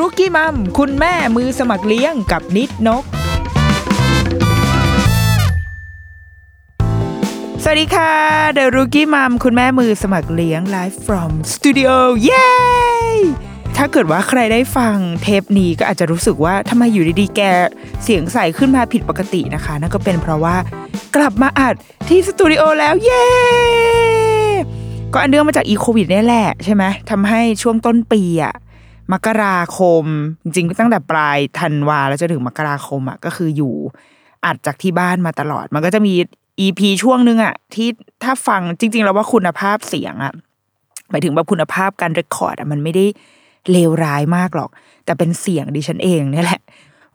รุกี้มัมคุณแม่มือสมัครเลี้ยงกับนิดนก สวัสดีค่ะเดรุกี้มัมคุณแม่มือสมัครเลี้ยง Live from Studio เย้ถ้าเกิดว่าใครได้ฟังเทปนี้ก็อาจจะรู้สึกว่าทำไมอยู่ดีๆแกเสียงใสขึ้นมาผิดปกตินะคะ นั่นก็เป็นเพราะว่ากลับมาอัดที่สตูดิโอแล้วเย้ก็อันเนื่องมาจากอีโควิดนี่แหละใช่ไหมทำให้ช่วงต้นปีอะ มกราคม จริงๆตั้งแต่ปลายธันวาแล้วจนถึงมกราคมอะก็คืออยู่อัดจากที่บ้านมาตลอด มันก็จะมีอีพีช่วงนึงอะที่ถ้าฟังจริง ๆ แล้วว่าคุณภาพเสียงอะหมายถึงแบบคุณภาพการเรคคอร์ดอะมันไม่ได้เลวร้ายมากหรอก แต่เป็นเสียงดิฉันเองเนี่ยแหละ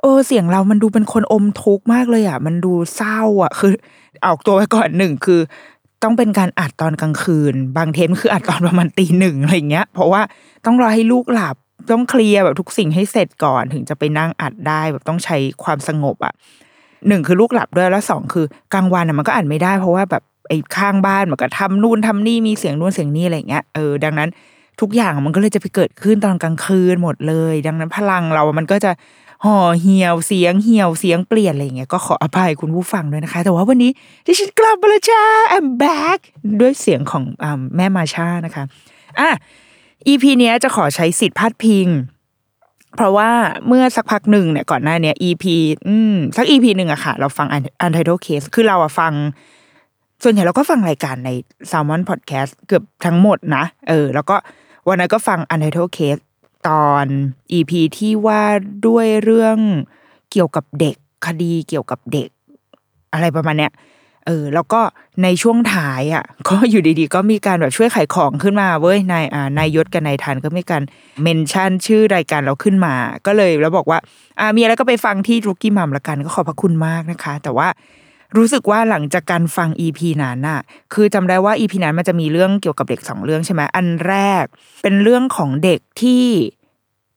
โอ้เสียงเรามันดูเป็นคนอมทุกข์มากเลยอะ มันดูเศร้าอะ คือออกตัวไว้ก่อนหนึ่งคือ ต้องเป็นการอัดตอนกลางคืน บางเทปคืออัดตอนประมาณตีหนึ่งอะไรเงี้ย เพราะว่าต้องรอให้ลูกหลับ ต้องเคลียร์แบบทุกสิ่งให้เสร็จก่อนถึงจะไปนั่งอัดได้แบบต้องใช้ความสงบอะหนึ่งคือลูกหลับด้วยแล้วสองคือกลางวันอะมันก็อัดไม่ได้ เพราะว่าแบบไอ้ข้างบ้านมันก็ทำนู่นทำนี่มีเสียงนู่นเสียงนี่อะไรเงี้ยเออดังนั้นทุกอย่างมันก็เลยจะไปเกิดขึ้นตอนกลางคืนหมดเลย ดังนั้นพลังเรามันก็จะห่อเหี่ยวเสียงเหี่ยวเสียงเปลี่ยนอะไรเงี้ยก็ขออภัยคุณผู้ฟังด้วยนะคะ แต่ว่าวันนี้ดิฉันกลับมาแล้วจ้า I'm back ด้วยเสียงของอแม่มาชานะคะอะ EP เนี้ยจะขอใช้สิทธิ์พาดพิง เพราะว่าเมื่อสักพักหนึ่งเนี่ยก่อนหน้าเนี้ย EP อืมสัก EP หนึ่งอะค่ะ เราฟัง Untitled Case คือเราอะฟัง ส่วนใหญ่เราก็ฟังรายการใน Salmon Podcast เกือบทั้งหมดนะ เออ แล้วก็วันนั้นก็ฟัง Untitled Case ตอน EP ที่ว่าด้วยเรื่องเกี่ยวกับเด็กคดีเกี่ยวกับเด็ก อะไรประมาณเนี้ย เออ แล้วก็ในช่วงท้ายอะ ก็อยู่ดีๆ ก็มีการแบบช่วยขายของขึ้นมาเว้ยนายอ่านายยศกับนายทันก็มีการเมนชั่นชื่อรายการเราขึ้นมา ก็เลยแล้วบอกว่า อ่ามีอะไรก็ไปฟังที่รุกี้มัมละกันก็ขอบพระคุณมากนะคะ แต่ว่ารู้สึกว่าหลังจากการฟัง EP นั้นน่ะ คือจำได้ว่า EP นั้นมันจะมีเรื่องเกี่ยวกับเด็กสองเรื่องใช่ไหมอันแรก เป็นเรื่องของเด็กที่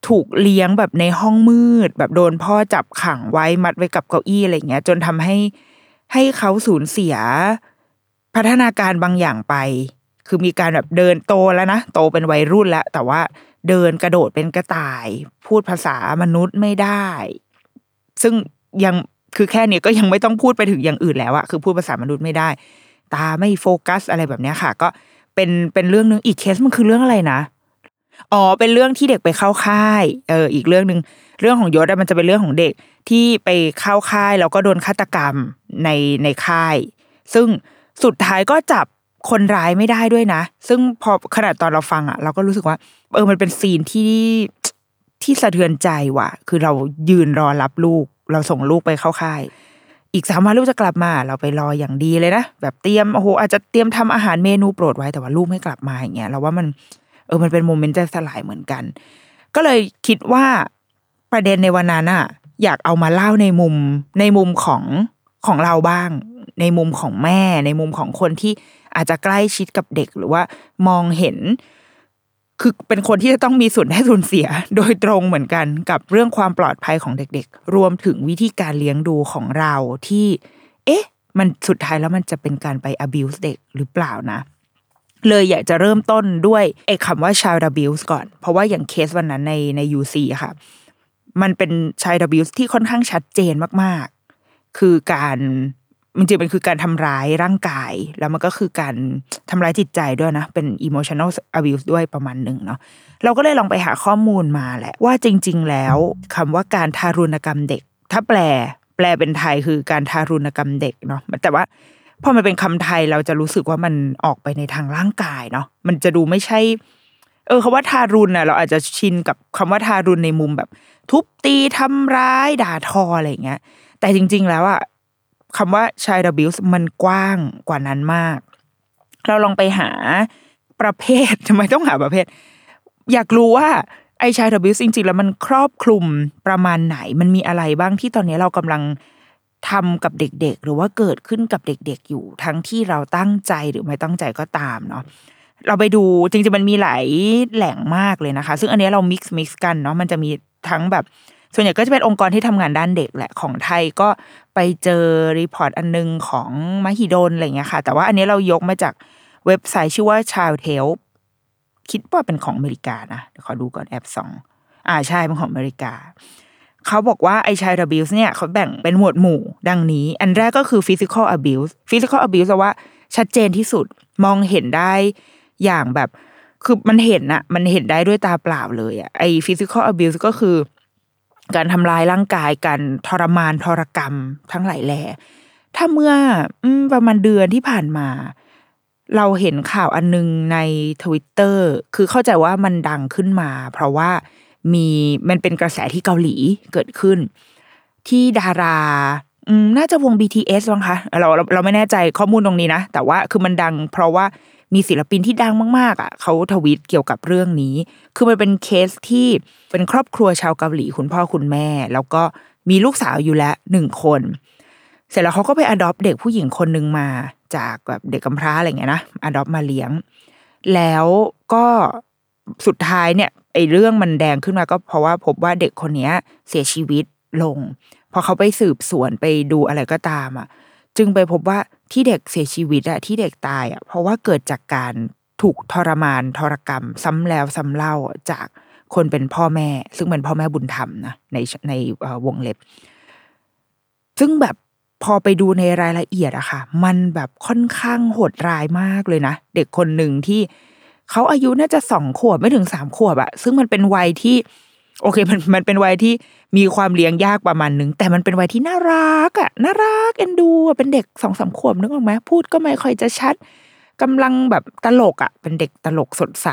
ถูกเลี้ยงแบบในห้องมืด แบบโดนพ่อจับขังไว้มัดไว้กับเก้าอี้อะไรเงี้ย จนทำให้ ให้เขาสูญเสีย พัฒนาการบางอย่างไป คือมีการแบบเดินโตแล้วนะโตเป็นวัยรุ่นแล้ว แต่ว่าเดินกระโดดเป็นกระต่าย พูดภาษามนุษย์ไม่ได้ ซึ่งยังคือแค่นี้ก็ยังไม่ต้องพูดไปถึงอย่างอื่นแล้วอะคือพูดภาษามนุษย์ไม่ได้ ตาไม่โฟกัสอะไรแบบเนี้ยค่ะ ก็เป็นเป็นเรื่องนึงอีกเคสมันคือเรื่องอะไรนะ อ๋อเป็นเรื่องที่เด็กไปเข้าค่าย เอออีกเรื่องหนึ่งเรื่องของยศมันจะเป็นเรื่องของเด็กที่ไปเข้าค่ายแล้วก็โดนฆาตกรรมในในค่าย ซึ่งสุดท้ายก็จับคนร้ายไม่ได้ด้วยนะ ซึ่งพอขนาดตอนเราฟังอะเราก็รู้สึกว่า เออมันเป็นซีนที่ที่สะเทือนใจว่ะ คือเรายืนรอรับลูก เราส่งลูกไปเข้าค่าย อีกสามวันลูกจะกลับมา เราไปรออย่างดีเลยนะแบบเตรียมโอ้โหอาจจะเตรียมทำอาหารเมนูโปรดไว้แต่ว่าลูกไม่กลับมาอย่างเงี้ยเราว่ามัน เออมันเป็น moment ใจสลายเหมือนกัน ก็เลยคิดว่าประเด็นในวันนั้นอะอยากเอามาเล่าในมุมในมุมของของเราบ้าง ในมุมของแม่ ในมุมของคนที่อาจจะใกล้ชิดกับเด็กหรือว่ามองเห็น คือเป็นคนที่จะต้องมีส่วนได้ส่วนเสีย โดยตรงเหมือนกันกับเรื่องความปลอดภัยของเด็กๆ รวมถึงวิธีการเลี้ยงดูของเราที่ เอ๊ะ มันสุดท้ายแล้วมันจะเป็นการไป abuse เด็กหรือเปล่านะ เลยอยากจะเริ่มต้นด้วยไอ้คำว่า child abuse ก่อน เพราะว่าอย่างเคสวันนั้นในใน UC อะค่ะ มันเป็น child abuse ที่ค่อนข้างชัดเจนมากๆ คือการมันจริงมันคือการทำร้ายร่างกาย แล้วมันก็คือการทำร้ายจิตใจด้วยนะ เป็น emotional abuse ด้วยประมาณหนึ่งเนาะเราก็เลยลองไปหาข้อมูลมาแหละ ว่าจริง ๆ แล้วคำว่าการทารุณกรรมเด็ก ถ้าแปล แปลเป็นไทยคือการทารุณกรรมเด็กเนาะแต่ว่า พอมันเป็นคำไทยเราจะรู้สึกว่ามันออกไปในทางร่างกายเนาะมันจะดูไม่ใช่ เออคำว่าทารุณน่ะเราอาจจะชินกับคำว่าทารุณในมุมแบบ ทุบตีทำร้ายด่าทออะไรเงี้ย แต่จริง ๆ แล้วอะคำว่า child abuse มันกว้างกว่านั้นมาก เราลองไปหาประเภททำไมต้องหาประเภท อยากรู้ว่าไอ child abuse จริง ๆ แล้วมันครอบคลุมประมาณไหน มันมีอะไรบ้างที่ตอนนี้เรากำลัง ทำกับเด็กๆ หรือว่าเกิดขึ้นกับเด็กๆอยู่ ทั้งที่เราตั้งใจหรือไม่ตั้งใจก็ตามเนาะเราไปดูจริงๆมันมีหลายแหล่งมากเลยนะคะ ซึ่งอันนี้เรา mix mix กันเนาะมันจะมีทั้งแบบ ส่วนใหญ่ก็จะเป็นองค์กรที่ทำงานด้านเด็กแหละของไทยก็ไปเจอ report อันนึงของมหิดลอะไรเงี้ยค่ะ แต่ว่าอันนี้เรายกมาจากเว็บไซต์ชื่อว่า Child Help คิดว่าเป็นของอเมริกานะเดี๋ยวขอดูก่อนแอบส่องอ่าใช่เป็นของอเมริกา เขาบอกว่าไอ child abuse เนี่ยเขาแบ่งเป็นหมวดหมู่ดังนี้ อันแรกก็คือ physical abuse physical abuse แปลว่าชัดเจนที่สุดมองเห็นได้อย่างแบบคือมันเห็นอะมันเห็นได้ด้วยตาเปล่าเลยอะไอ physical abuse ก็คือ การทำลายร่างกายการทรมานทรกรรมทั้งหลายแหล่ถ้าเมื่อประมาณเดือนที่ผ่านมา เราเห็นข่าวอันนึงในทวิตเตอร์คือเข้าใจว่ามันดังขึ้นมา เพราะว่า มีมันเป็นกระแสที่เกาหลีเกิดขึ้น ที่ดาราอืมน่าจะวง BTS มั้งคะเราเราเราไม่แน่ใจข้อมูลตรงนี้นะ แต่ว่าคือมันดัง เพราะว่ามีศิลปินที่ดังมาก ๆ อะเขาทวีตเกี่ยวกับเรื่องนี้ คือมันเป็นเคสที่เป็นครอบครัวชาวเกาหลีคุณพ่อคุณแม่ แล้วก็มีลูกสาวอยู่แล้วหนึ่งคน เสร็จแล้วเขาก็ไป adopt เด็กผู้หญิงคนหนึ่งมาจากแบบเด็กกำพร้าอะไรเงี้ยนะ adopt มาเลี้ยง แล้วก็ สุดท้ายเนี่ยไอ้เรื่องมันแดงขึ้นมาก็เพราะว่าพบว่าเด็กคนเนี้ยเสียชีวิตลง พอเขาไปสืบสวนไปดูอะไรก็ตามอะ จึงไปพบว่าที่เด็กเสียชีวิตอะที่เด็กตายอะเพราะว่าเกิดจากการถูกทรมานทรกรรม ซ้ำแล้วซ้ำเล่าจากคนเป็นพ่อแม่ ซึ่งเป็นพ่อแม่บุญธรรมนะในในวงเล็บ ซึ่งแบบพอไปดูในรายละเอียดอะค่ะ มันแบบค่อนข้างโหดร้ายมากเลยนะ เด็กคนหนึ่งที่ เขาอายุน่าจะสองขวบไม่ถึงสามขวบอะซึ่งมันเป็นวัยที่ โอเคมันมันเป็นวัยที่มีความเลี้ยงยากประมาณนึง แต่มันเป็นวัยที่น่ารักอะน่ารักเอ็นดูเป็นเด็กสองสามขวบนึกออกไหมพูดก็ไม่ค่อยจะชัดกำลังแบบตลกอะเป็นเด็กตลกสดใส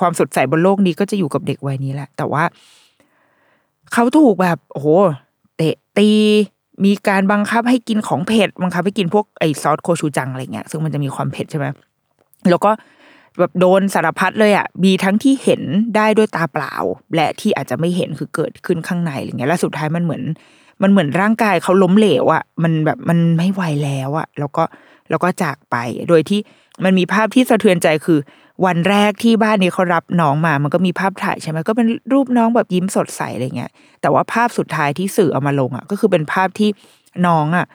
ความสดใสบนโลกนี้ก็จะอยู่กับเด็กวัยนี้แหละ แต่ว่าเขาถูกแบบโอ้โหเตะตีมีการบังคับให้กินของเผ็ดบังคับให้กินพวกไอซอสโคชูจังอะไรเงี้ยซึ่งมันจะมีความเผ็ดใช่ไหมแล้วก็ แบบโดนสารพัดเลยอะมีทั้งที่เห็นได้ด้วยตาเปล่า และที่อาจจะไม่เห็นคือเกิดขึ้นข้างในอะไรเงี้ยแล้วสุดท้ายมันเหมือน มันเหมือนร่างกายเขาล้มเหลวอะ มันแบบมันไม่ไหวแล้วอะ แล้วก็แล้วก็จากไป โดยที่มันมีภาพที่สะเทือนใจคือ วันแรกที่บ้านนี้เขารับน้องมา มันก็มีภาพถ่ายใช่ไหมก็เป็นรูปน้องแบบยิ้มสดใสอะไรเงี้ย แต่ว่าภาพสุดท้ายที่สื่อเอามาลงอะ ก็คือเป็นภาพที่น้องอะ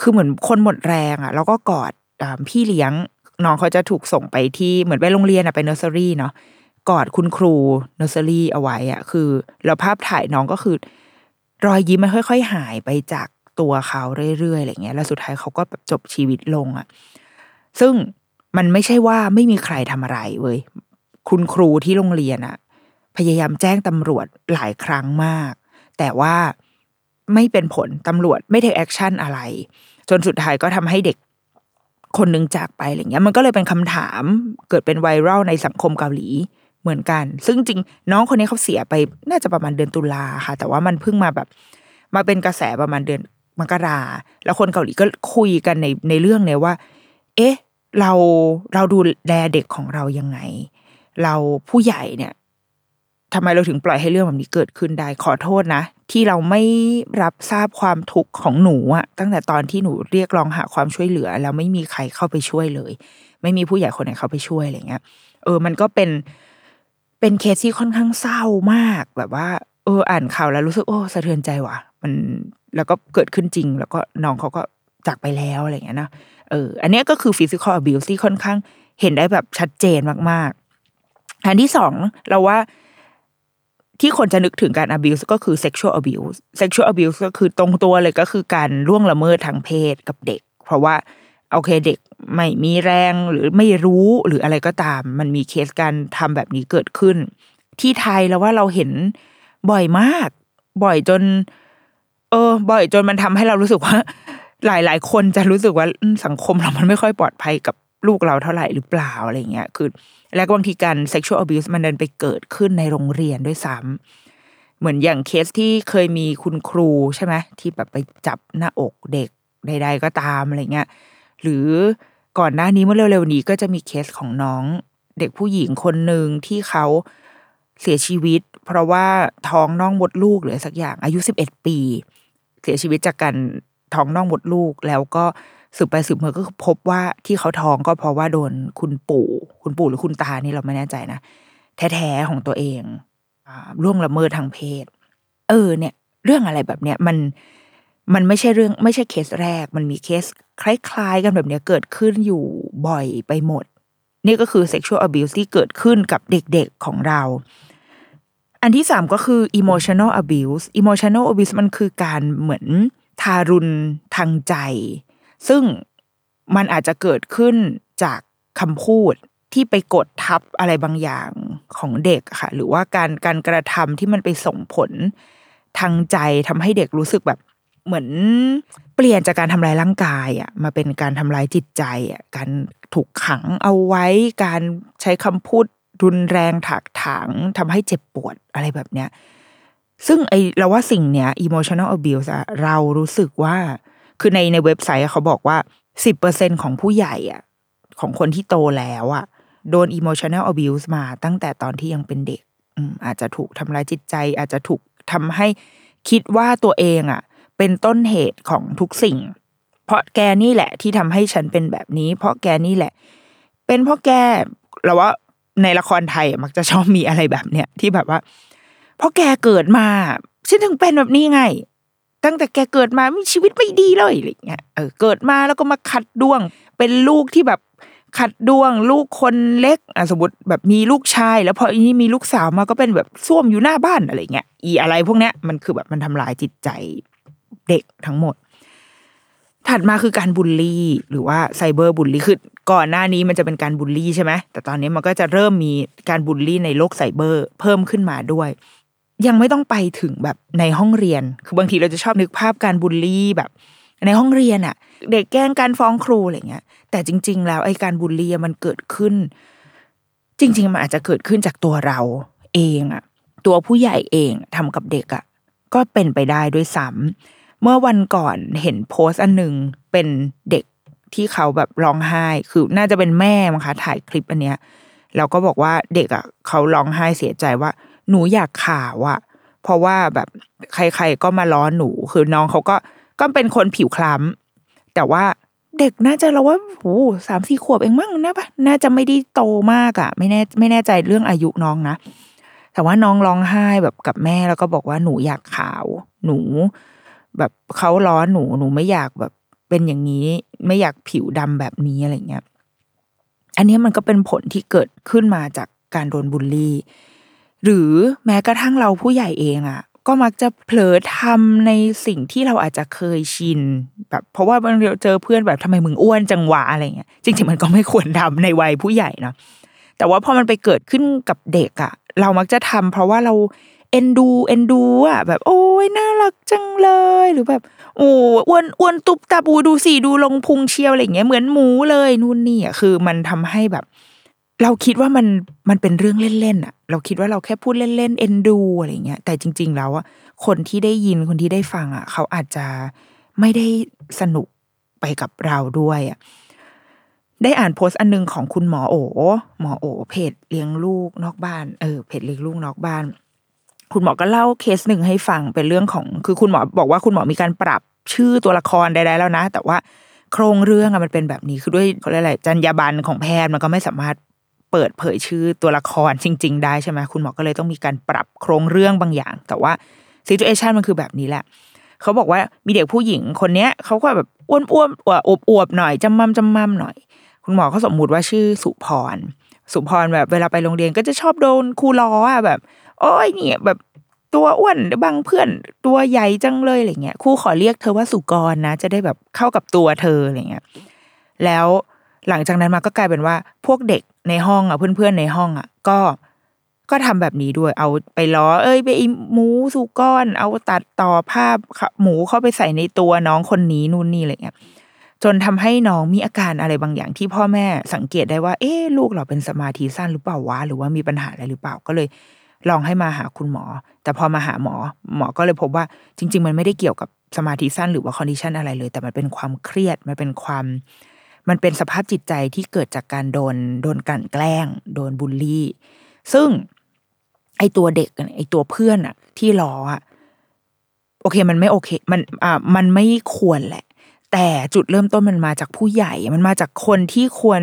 คือเหมือนคนหมดแรงอะ แล้วก็กอดพี่เลี้ยง น้องเขาจะถูกส่งไปที่เหมือนไปโรงเรียนอะไปเนอร์เซอรี่เนาะกอดคุณครูเนอร์เซอรี่เอาไว้อะคือแล้วภาพถ่ายน้องก็คือ รอยยิ้มมันค่อย ๆ หายไปจากตัวเขาเรื่อยๆอะไรเงี้ย แล้วสุดท้ายเขาก็แบบจบชีวิตลงอะซึ่งมันไม่ใช่ว่าไม่มีใครทำอะไรเว้ยคุณครูที่โรงเรียนอะพยายามแจ้งตำรวจหลายครั้งมาก แต่ว่าไม่เป็นผลตำรวจไม่ take action อะไร จนสุดท้ายก็ทำให้เด็ก คนหนึ่งจากไปอะไรเงี้ย มันก็เลยเป็นคำถามเกิดเป็นไวรัลในสังคมเกาหลีเหมือนกัน ซึ่งจริงน้องคนนี้เขาเสียไปน่าจะประมาณเดือนตุลาค่ะ แต่ว่ามันเพิ่งมาแบบ มาเป็นกระแสประมาณเดือนมกราแล้วคนเกาหลีก็คุยกันในในเรื่องเนี้ยว่า เอ๊ะ เราเราดูแลเด็กของเรายังไง เราผู้ใหญ่เนี่ยทำไมเราถึงปล่อยให้เรื่องแบบนี้เกิดขึ้นได้ขอโทษนะ ที่เราไม่รับทราบความทุกข์ของหนูอะตั้งแต่ตอนที่หนูเรียกร้องหาความช่วยเหลือ แล้วไม่มีใครเข้าไปช่วยเลย ไม่มีผู้ใหญ่คนไหนเข้าไปช่วยอะไรเงี้ยเออ มันก็เป็นเป็นเคสที่ค่อนข้างเศร้ามากแบบว่า เออ อ่านข่าวแล้วรู้สึกโอ้สะเทือนใจว่ะ มันแล้วก็เกิดขึ้นจริง แล้วก็น้องเขาก็จากไปแล้วอะไรเงี้ยนะเออ อันนี้ก็คือ physical abuse ที่ค่อนข้างเห็นได้แบบชัดเจนมากๆอันที่สองเราว่า ที่คนจะนึกถึงการ abuse ก็คือ sexual abuse sexual abuse ก็คือตรงตัวเลยก็คือการล่วงละเมิดทางเพศกับเด็ก เพราะว่าโอเคเด็กไม่มีแรงหรือไม่รู้หรืออะไรก็ตาม มันมีเคสการทำแบบนี้เกิดขึ้น ที่ไทยแล้วว่าเราเห็นบ่อยมาก บ่อยจน เออ บ่อยจนมันทำให้เรารู้สึกว่า หลาย ๆ คนจะรู้สึกว่าสังคมเรามันไม่ค่อยปลอดภัยกับ ลูกเราเท่าไหร่หรือเปล่าอะไรเงี้ยคือแล้วบางทีการ sexual abuse มันเดินไปเกิดขึ้นในโรงเรียนด้วยซ้ำเหมือนอย่างเคสที่เคยมีคุณครูใช่ไหมที่แบบไปจับหน้าอกเด็กใด ๆ ก็ตามอะไรเงี้ยหรือก่อนหน้านี้เมื่อเร็วๆนี้ก็จะมีเคสของน้องเด็กผู้หญิงคนหนึ่งที่เขาเสียชีวิต เพราะว่าท้องน่องมดลูกหรือสักอย่างอายุสิบเอ็ดปี เสียชีวิตจากการท้องน่องมดลูกแล้วก็ สืบไปสืบมาก็พบว่าที่เขาท้องก็เพราะว่าโดนคุณปู่ คุณปู่หรือคุณตานี่เราไม่แน่ใจนะแท้ๆของตัวเองอ่าล่วงละเมิดทางเพศ เออ เนี่ย เรื่องอะไรแบบเนี้ยมันมันไม่ใช่เรื่องไม่ใช่เคสแรก มันมีเคสคล้ายๆ กันแบบเนี้ยเกิดขึ้นอยู่บ่อยไปหมด นี่ก็คือ sexual abuse ที่เกิดขึ้นกับเด็กๆของเรา อันที่สามก็คือ emotional abuse emotional abuse มันคือการเหมือนทารุณทางใจ ซึ่งมันอาจจะเกิดขึ้นจากคำพูดที่ไปกดทับอะไรบางอย่างของเด็กค่ะ หรือว่าการการกระทำที่มันไปส่งผลทางใจทำให้เด็กรู้สึกแบบเหมือนเปลี่ยนจากการทำลายร่างกายอะมาเป็นการทำลายจิตใจอะการถูกขังเอาไว้การใช้คำพูดรุนแรงถากถางทำให้เจ็บปวดอะไรแบบเนี้ยซึ่งไอเราว่าสิ่งเนี้ย emotional abuse อะเรารู้สึกว่า คือในในเว็บไซต์เขาบอกว่าสิบเปอร์เซ็นของผู้ใหญ่อะของคนที่โตแล้วอะโดน emotional abuse มาตั้งแต่ตอนที่ยังเป็นเด็กอืมอาจจะถูกทำร้ายจิตใจ อาจจะถูกทำให้คิดว่าตัวเองอะ เป็นต้นเหตุของทุกสิ่ง เพราะแกนี่แหละที่ทำให้ฉันเป็นแบบนี้ เพราะแกนี่แหละ เป็นเพราะแกเราว่าในละครไทยมักจะชอบมีอะไรแบบเนี้ยที่แบบว่าเพราะแกเกิดมาฉันถึงเป็นแบบนี้ไง ตั้งแต่แกเกิดมามีชีวิตไม่ดีเลยอะไรเงี้ยเออเกิดมาแล้วก็มาขัดดวง เป็นลูกที่แบบขัดดวง ลูกคนเล็กอะสมมติแบบมีลูกชาย แล้วพออีนี้มีลูกสาวมาก็เป็นแบบส้วมอยู่หน้าบ้านอะไรเงี้ยอีอะไรพวกเนี้ยมันคือแบบมันทำลายจิตใจเด็กทั้งหมด ถัดมาคือการบูลลี่ หรือว่า cyberbully คือก่อนหน้านี้มันจะเป็นการบูลลี่ใช่ไหมแต่ตอนนี้มันก็จะเริ่มมีการบูลลี่ในโลกไซเบอร์ เพิ่มขึ้นมาด้วย ยังไม่ต้องไปถึงแบบในห้องเรียน คือบางทีเราจะชอบนึกภาพการบูลลี่แบบ ในห้องเรียนอะเด็กแกล้งการฟ้องครูอะไรเงี้ย แต่จริง ๆ แล้วไอ้การบูลลี่มันเกิดขึ้น จริง ๆ มันอาจจะเกิดขึ้นจากตัวเราเองอะตัวผู้ใหญ่เองทำกับเด็กอะก็เป็นไปได้ด้วยซ้ำเมื่อวันก่อนเห็นโพสต์อันหนึ่งเป็นเด็กที่เขาแบบร้องไห้ คือน่าจะเป็นแม่มั้งคะถ่ายคลิปอันเนี้ยแล้วก็บอกว่าเด็กอะ เขาร้องไห้เสียใจว่า หนูอยากข่าวอะเพราะว่าแบบใครๆก็มาล้อหนูคือน้องเขาก็ก็เป็นคนผิวคล้ำแต่ว่าเด็กน่าจะเราว่าโอ้สามสี่ขวบเองมั้งนะปะน่าจะไม่ได้โตมากอะไม่แน่ไม่แน่ใจเรื่องอายุน้องนะ แต่ว่าน้องร้องไห้แบบกับแม่แล้วก็บอกว่าหนูอยากขาว หนู แบบเขาล้อหนูหนูไม่อยากแบบเป็นอย่างนี้ไม่อยากผิวดำแบบนี้อะไรเงี้ย อันนี้มันก็เป็นผลที่เกิดขึ้นมาจากการโดนบูลลี่ หรือแม้กระทั่งเราผู้ใหญ่เองอะ่ะก็มักจะเผลอทำในสิ่งที่เราอาจจะเคยชินแบบเพราะว่าบางทีเจอเพื่อนแบบทำไมมึงอ้วนจังหวะอะไรเงี้ยจริงๆมันก็ไม่ควรทำในวัยผู้ใหญ่เนาะแต่ว่าพอมันไปเกิดขึ้นกับเด็กอะ่ะเรามักจะทำเพราะว่าเราเอ็นดูเอ็นดูอะแบบ โอ้ยน่ารักจังเลยหรือแบบโอ้อ้วนอ้วนตุบตับอูดูสิดูลงพุงเชียวอะไรเงี้ยเหมือนหมูเลยนู่นนี่อะคือมันทำให้แบบ เราคิดว่ามันมันเป็นเรื่องเล่นๆอะเราคิดว่าเราแค่พูดเล่นๆเอ็นดูอะไรเงี้ยแต่จริง ๆ แล้วอะคนที่ได้ยินคนที่ได้ฟังอะเขาอาจจะไม่ได้สนุกไปกับเราด้วยอะได้อ่านโพสต์อันนึงของคุณหมอโอหมอโอเพจเลี้ยงลูกนอกบ้านเออเพจเลี้ยงลูกนอกบ้าน คุณหมอก็เล่าเคสหนึ่งให้ฟังเป็นเรื่องของ คือคุณหมอบอกว่าคุณหมอมีการปรับชื่อตัวละครใดๆแล้วนะ แต่ว่าโครงเรื่องอะมันเป็นแบบนี้คือด้วยเขาเรียกอะไรจรรยาบรรณของแพทย์มันก็ไม่สามารถ เปิดเผยชื่อตัวละครจริง ๆ ได้ใช่ไหมคุณหมอก็เลยต้องมีการปรับโครงเรื่องบางอย่าง แต่ว่าซีจูเอชันมันคือแบบนี้แหละเขาบอกว่ามีเด็กผู้หญิงคนเนี้ยเขาก็แบบอ้วนๆอวบอวบหน่อยจำมั่มจำมั่มหน่อย คุณหมอเขาสมมุติว่าชื่อสุพร สุพรแบบเวลาไปโรงเรียนก็จะชอบโดนครูล้ออะแบบ โอ้ยเนี่ยแบบตัวอ้วนบางเพื่อนตัวใหญ่จังเลยอะไรเงี้ยครูขอเรียกเธอว่าสุกรนะ จะได้แบบเข้ากับตัวเธออะไรเงี้ยแล้ว หลังจากนั้นมาก็กลายเป็นว่า พวกเด็กในห้องอะเพื่อนๆในห้องอะก็ก็ทำแบบนี้ด้วย เอาไปล้อ เอ้ย ไปหมูสุกรเอาตัดต่อภาพหมูเข้าไปใส่ในตัวน้องคนนี้นู่นนี่อะไรเงี้ย จนทำให้น้องมีอาการอะไรบางอย่างที่พ่อแม่สังเกตได้ว่า เอ๊ลูกเราเป็นสมาธิสั้นหรือเปล่าวะ หรือว่ามีปัญหาอะไรหรือเปล่า ก็เลยลองให้มาหาคุณหมอ แต่พอมาหาหมอ หมอก็เลยพบว่า จริง ๆ มันไม่ได้เกี่ยวกับสมาธิสั้นหรือว่าคอนดิชันอะไรเลย แต่มันเป็นความเครียด มันเป็นความ มันเป็นสภาพจิตใจที่เกิดจากการโดนโดนกลั่นแกล้ง โดนบูลลี่ ซึ่งไอตัวเด็กไอตัวเพื่อนอะที่ล้ออะโอเคมันไม่โอเค มันอ่ามันไม่ควรแหละ แต่จุดเริ่มต้นมันมาจากผู้ใหญ่ มันมาจากคนที่ควร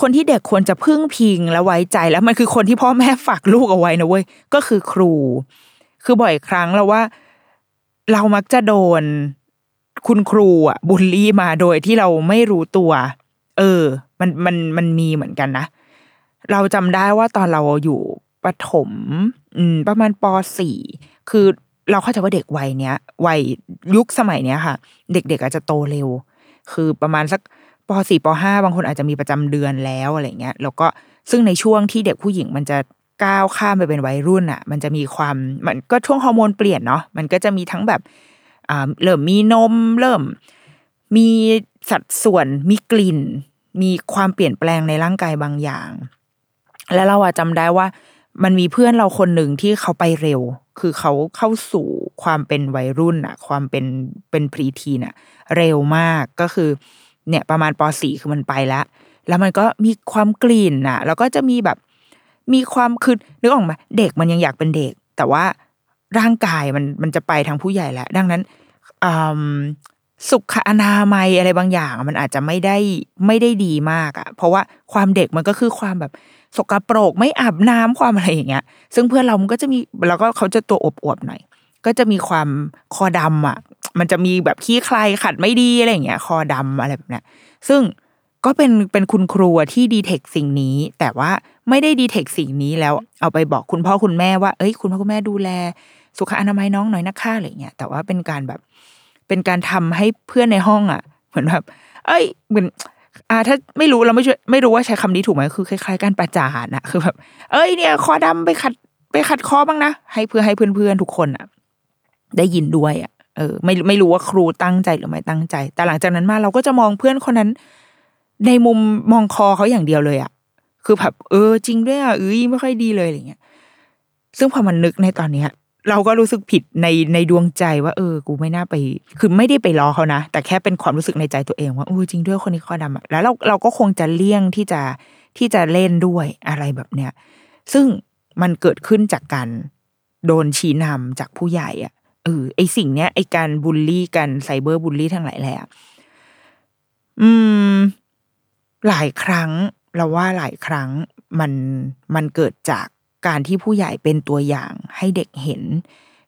คนที่เด็กควรจะพึ่งพิงและไว้ใจแล้วมันคือคนที่พ่อแม่ฝากลูกเอาไว้นะเว้ยก็คือครู คือบ่อยครั้งเราว่า เรามักจะโดน คุณครูอะบูลลี่มาโดยที่เราไม่รู้ตัว เออ มันมันมันมีเหมือนกันนะ เราจำได้ว่าตอนเราอยู่ประถม อืม ประมาณปสี่คือเราเข้าใจว่าเด็กวัยเนี้ยวัยยุคสมัยเนี้ยค่ะ เด็กๆอาจจะโตเร็ว คือประมาณสักปสี่ปห้าบางคนอาจจะมีประจำเดือนแล้วอะไรเงี้ย แล้วก็ซึ่งในช่วงที่เด็กผู้หญิงมันจะก้าวข้ามไปเป็นวัยรุ่นอะ มันจะมีความมันก็ช่วงฮอร์โมนเปลี่ยนเนาะมันก็จะมีทั้งแบบ เริ่มมีนม เริ่ม มีสัดส่วนมีกลิ่น มีความเปลี่ยนแปลงในร่างกายบางอย่าง แล้วเราอะจำได้ว่า มันมีเพื่อนเราคนหนึ่งที่เขาไปเร็ว คือเขาเข้าสู่ความเป็นวัยรุ่นอะความเป็นเป็นพรีทีน่ะเร็วมากก็คือ เนี่ยประมาณปสี่คือมันไปแล้วแล้วมันก็มีความกลิ่นอะแล้วก็จะมีแบบ มีความคือนึกออกไหมเด็กมันยังอยากเป็นเด็ก แต่ว่าร่างกายมันมันจะไปทางผู้ใหญ่แล้ว ดังนั้น สุขอนามัยอะไรบางอย่าง มันอาจจะไม่ได้ไม่ได้ดีมากอะ่ะ เพราะว่าความเด็กมันก็คือความแบบสกปรกไม่อาบน้ำความอะไรอย่างเงี้ย ซึ่งเพื่อนเรามันก็จะมีแล้วก็เขาจะตัวอบอวบหน่อย ก็จะมีความคอดำอะ มันจะมีแบบขี้ใครขัดไม่ดีอะไรอย่างเงี้ย คอดำอะไรแบบเนี้ย ซึ่งก็เป็นเป็นคุณครูที่ดีเทคสิ่งนี้ แต่ว่าไม่ได้ดีเทคสิ่งนี้แล้วเอาไปบอกคุณพ่อคุณแม่ว่า เอ้ย คุณพ่อคุณแม่ดูแล สุขอนามัยน้องหน่อยนะคะอะไรเงี้ย แต่ว่าเป็นการแบบ เป็นการทำให้เพื่อนในห้องอะ เหมือนแบบเอ้ยเหมือนอ่าถ้าไม่รู้เราไม่ช่วยไม่รู้ว่าใช้คำนี้ถูกไหมคือคล้ายๆการประจานอะคือแบบเอ้ยเนี่ยคอดำไปขัดไปขัดคอบ้างนะให้เพื่อให้เพื่อนๆทุกคนอะได้ยินด้วยอะเออ ไม่ไม่รู้ว่าครูตั้งใจหรือไม่ตั้งใจ แต่หลังจากนั้นมาเราก็จะมองเพื่อนคนนั้น ในมุมมองคอเขาอย่างเดียวเลยอะคือแบบเออ จริงด้วยอะเอ้ยไม่ค่อยดีเลยอะไรเงี้ยซึ่งพอมันนึกในตอนเนี้ย เราก็รู้สึกผิดในในดวงใจว่าเออ กูไม่น่าไป คือไม่ได้ไปล้อเขานะ แต่แค่เป็นความรู้สึกในใจตัวเองว่าโอ้จริงด้วยคนนี้ข้อดำอะแล้วเราเราก็คงจะเลี่ยงที่จะที่จะเล่นด้วยอะไรแบบเนี้ย ซึ่งมันเกิดขึ้นจากการโดนชี้นำจากผู้ใหญ่อะเออไอสิ่งเนี้ยไอการบูลลี่กันไซเบอร์บูลลี่ทั้งหลายแหละอืม หลายครั้งเราว่าหลายครั้งมันมันเกิดจาก การที่ผู้ใหญ่เป็นตัวอย่างให้เด็กเห็น